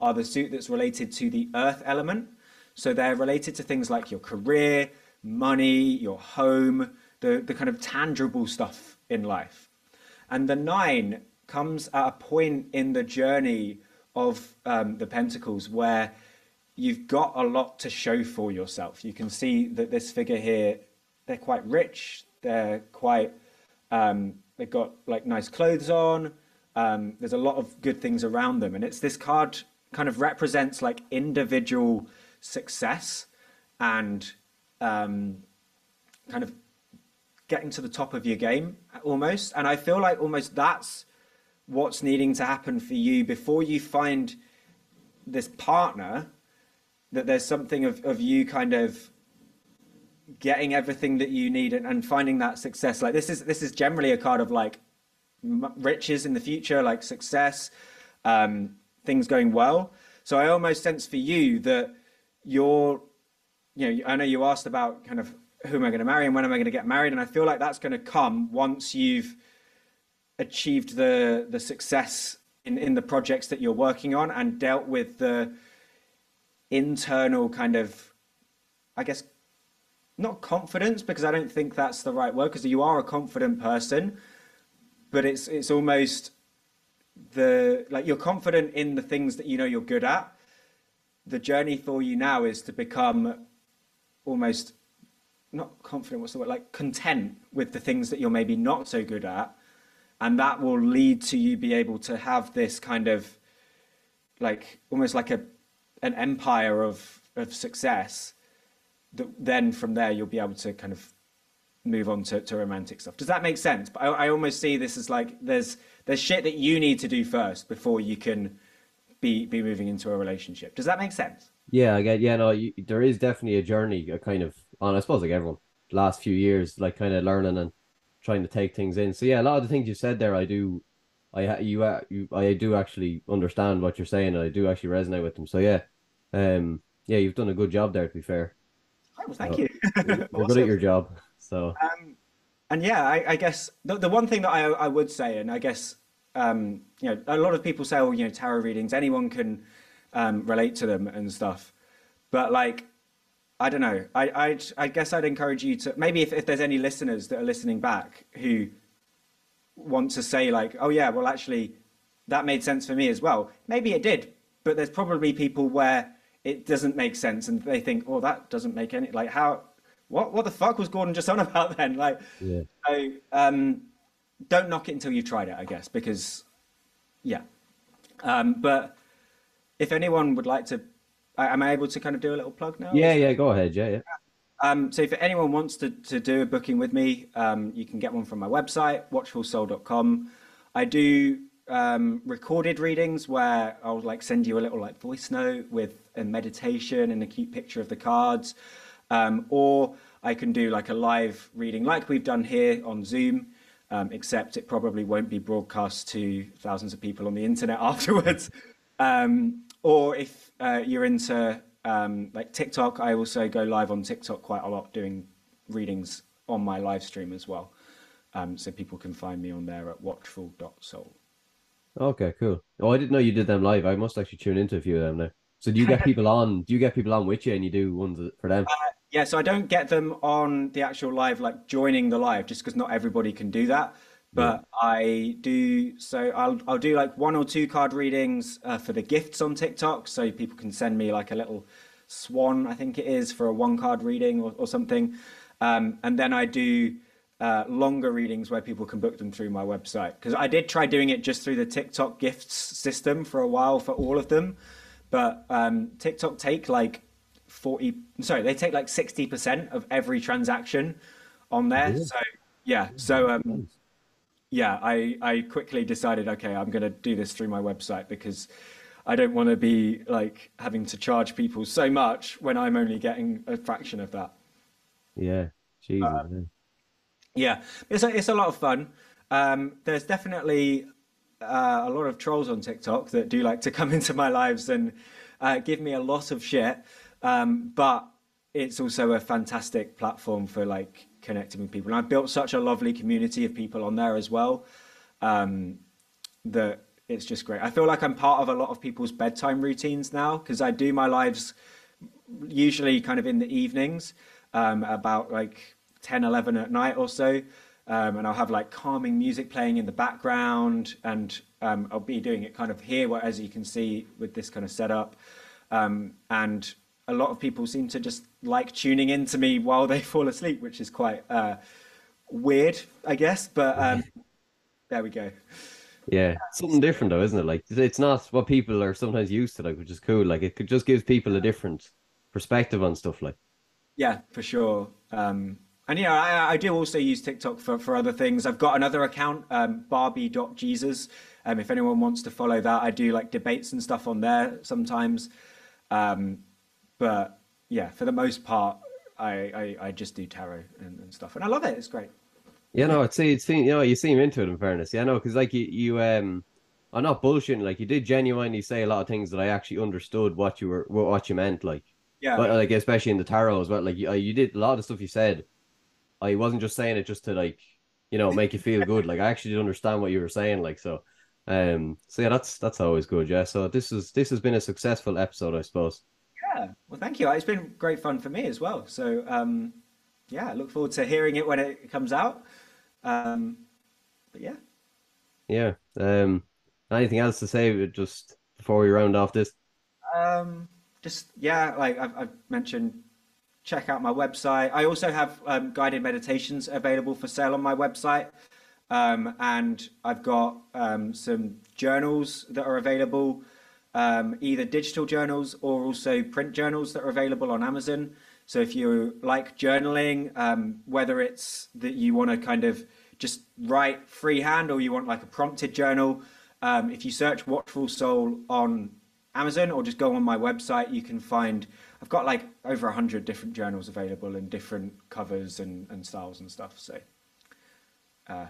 B: are the suit that's related to the earth element. So they're related to things like your career, money, your home, the, the kind of tangible stuff in life. And the nine comes at a point in the journey of um, the Pentacles where you've got a lot to show for yourself. You can see that this figure here, they're quite rich. They're quite, um, they've got like nice clothes on. Um, there's a lot of good things around them. And it's this card kind of represents like individual success and um, kind of getting to the top of your game almost. And I feel like almost that's what's needing to happen for you before you find this partner that there's something of, of you kind of getting everything that you need and, and finding that success. Like this is this is generally a card of like riches in the future like success um, things going well. So i almost sense for you that you're you know i know you asked about kind of who am i going to marry and when am i going to get married and i feel like that's going to come once you've achieved the the success in in the projects that you're working on and dealt with the internal kind of i guess not confidence because i don't think that's the right word because you are a confident person but it's it's almost the like you're confident in the things that you know you're good at. The journey for you now is to become almost not confident what's the word like content with the things that you're maybe not so good at and that will lead to you be able to have this kind of like almost like a an empire of of success that then from there you'll be able to kind of move on to, to romantic stuff. Does that make sense? But I, I almost see this as like there's there's shit that you need to do first before you can be be moving into a relationship. Does that make sense?
A: Yeah i get yeah no you, there is definitely a journey a kind of on i suppose like everyone last few years like kind of learning and trying to take things in. So yeah, a lot of the things you said there, I do, I you uh, you I do actually understand what you're saying, and I do actually resonate with them. So yeah, um, yeah, you've done a good job there. To be fair.
B: Oh, well, thank so, you.
A: you're [LAUGHS] awesome. good at your job. So.
B: Um, and yeah, I, I guess the the one thing that I I would say, and I guess um, you know, a lot of people say, oh, you know, tarot readings, anyone can um, relate to them and stuff, but like I don't know. I I I guess I'd encourage you to maybe if, if there's any listeners that are listening back who want to say like, oh yeah, well actually that made sense for me as well. Maybe it did, but there's probably people where it doesn't make sense and they think, oh, that doesn't make any like how what what the fuck was Gordon just on [LAUGHS] about then? Like,
A: Yeah.
B: so um, don't knock it until you've tried it, I guess, because yeah. Um, but if anyone would like to, am I able to kind of do a little plug now?
A: Yeah, yeah, go ahead. Yeah, yeah.
B: Um, so if anyone wants to, to do a booking with me, um, you can get one from my website, watchfulsoul.com. I do um, recorded readings where I'll like send you a little like voice note with a meditation and a cute picture of the cards. Um, or I can do like a live reading like we've done here on Zoom, um, except it probably won't be broadcast to thousands of people on the internet [LAUGHS] afterwards. Or if uh, you're into um, like TikTok, I also go live on TikTok quite a lot doing readings on my live stream as well. Um, so people can find me on there at watchful.soul.
A: Okay, cool. Oh, I didn't know you did them live. I must actually tune into a few of them now. So do you get people on? Do you get people on with you and you do ones for them?
B: Yeah, so I don't get them on the actual live, like joining the live, just because not everybody can do that. But I do, so I'll I'll do like one or two card readings uh, for the gifts on TikTok, so people can send me like a little swan, I think it is, for a one card reading or, or something. Um, and then I do uh, longer readings where people can book them through my website. Because I did try doing it just through the TikTok gifts system for a while for all of them, but um, TikTok take like 40 sorry they take like 60% of every transaction on there.
A: Really?
B: so yeah so um yeah i i quickly decided okay i'm going to do this through my website because i don't want to be like having to charge people so much when i'm only getting a fraction of that
A: Yeah. Jesus. man.
B: yeah it's a, it's a lot of fun um there's definitely uh, a lot of trolls on tiktok that do like to [LAUGHS] come into my lives and uh, give me a lot of shit um but it's also a fantastic platform for like connecting with people. And i've built such a lovely community of people on there as well um that it's just great. I feel like i'm part of a lot of people's bedtime routines now because i do my lives usually kind of in the evenings um, about like 10 11 at night or so. Um, and i'll have like calming music playing in the background and um, i'll be doing it kind of here where, as you can see with this kind of setup. Um, and a lot of people seem to just like tuning in to me while they [LAUGHS] fall asleep which is quite uh, weird i guess but um, there we go
A: Yeah. Something different though, isn't it? Like it's not what people are sometimes used to, like, which is cool. Like it could just gives people a different perspective on stuff. Like,
B: Yeah, for sure. Um, and yeah, I, I do also use TikTok for, for other things. I've got another account, um, Barbie.Jesus. Um, if anyone wants to follow that, I do like debates and stuff on there sometimes. Um, but yeah, for the most part, I, I, I just do tarot and, and stuff. And I love it. It's great.
A: yeah, no, it's it's you know you seem into it. In fairness, yeah, no, because like you you um, I'm not bullshitting. Like you did genuinely say a lot of things that I actually understood what you were what you meant. Like,
B: Yeah.
A: but like especially in the tarot as well. Like you, you did a lot of stuff you said. I wasn't just saying it just to like you know make you feel good. Like I actually did understand what you were saying. Like so. Um, so yeah, that's that's always good, yeah. So this is this has been a successful episode, I suppose.
B: Yeah. Well, thank you. It's been great fun for me as well. So um, yeah, I look forward to hearing it when it comes out. Um, but yeah.
A: Yeah. Um, anything else to say just before we round off this?
B: Um, just yeah, like I've, I've mentioned, check out my website. I also have um, guided meditations available for sale on my website, um, and I've got um, some journals that are available, um, either digital journals or also print journals that are available on Amazon. So if you like journaling, um, whether it's that you want to kind of just write freehand or you want like a prompted journal, um, if you search Watchful Soul on Amazon or just go on my website, you can find I've got like over a hundred different journals available in different covers and, and styles and stuff. So uh,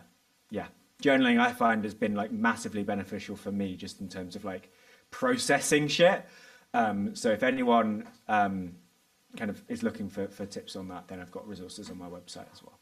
B: yeah, journaling I find has been like massively beneficial for me just in terms of like processing shit. Um, so if anyone um, kind of is looking for, for tips on that, then I've got resources on my website as well.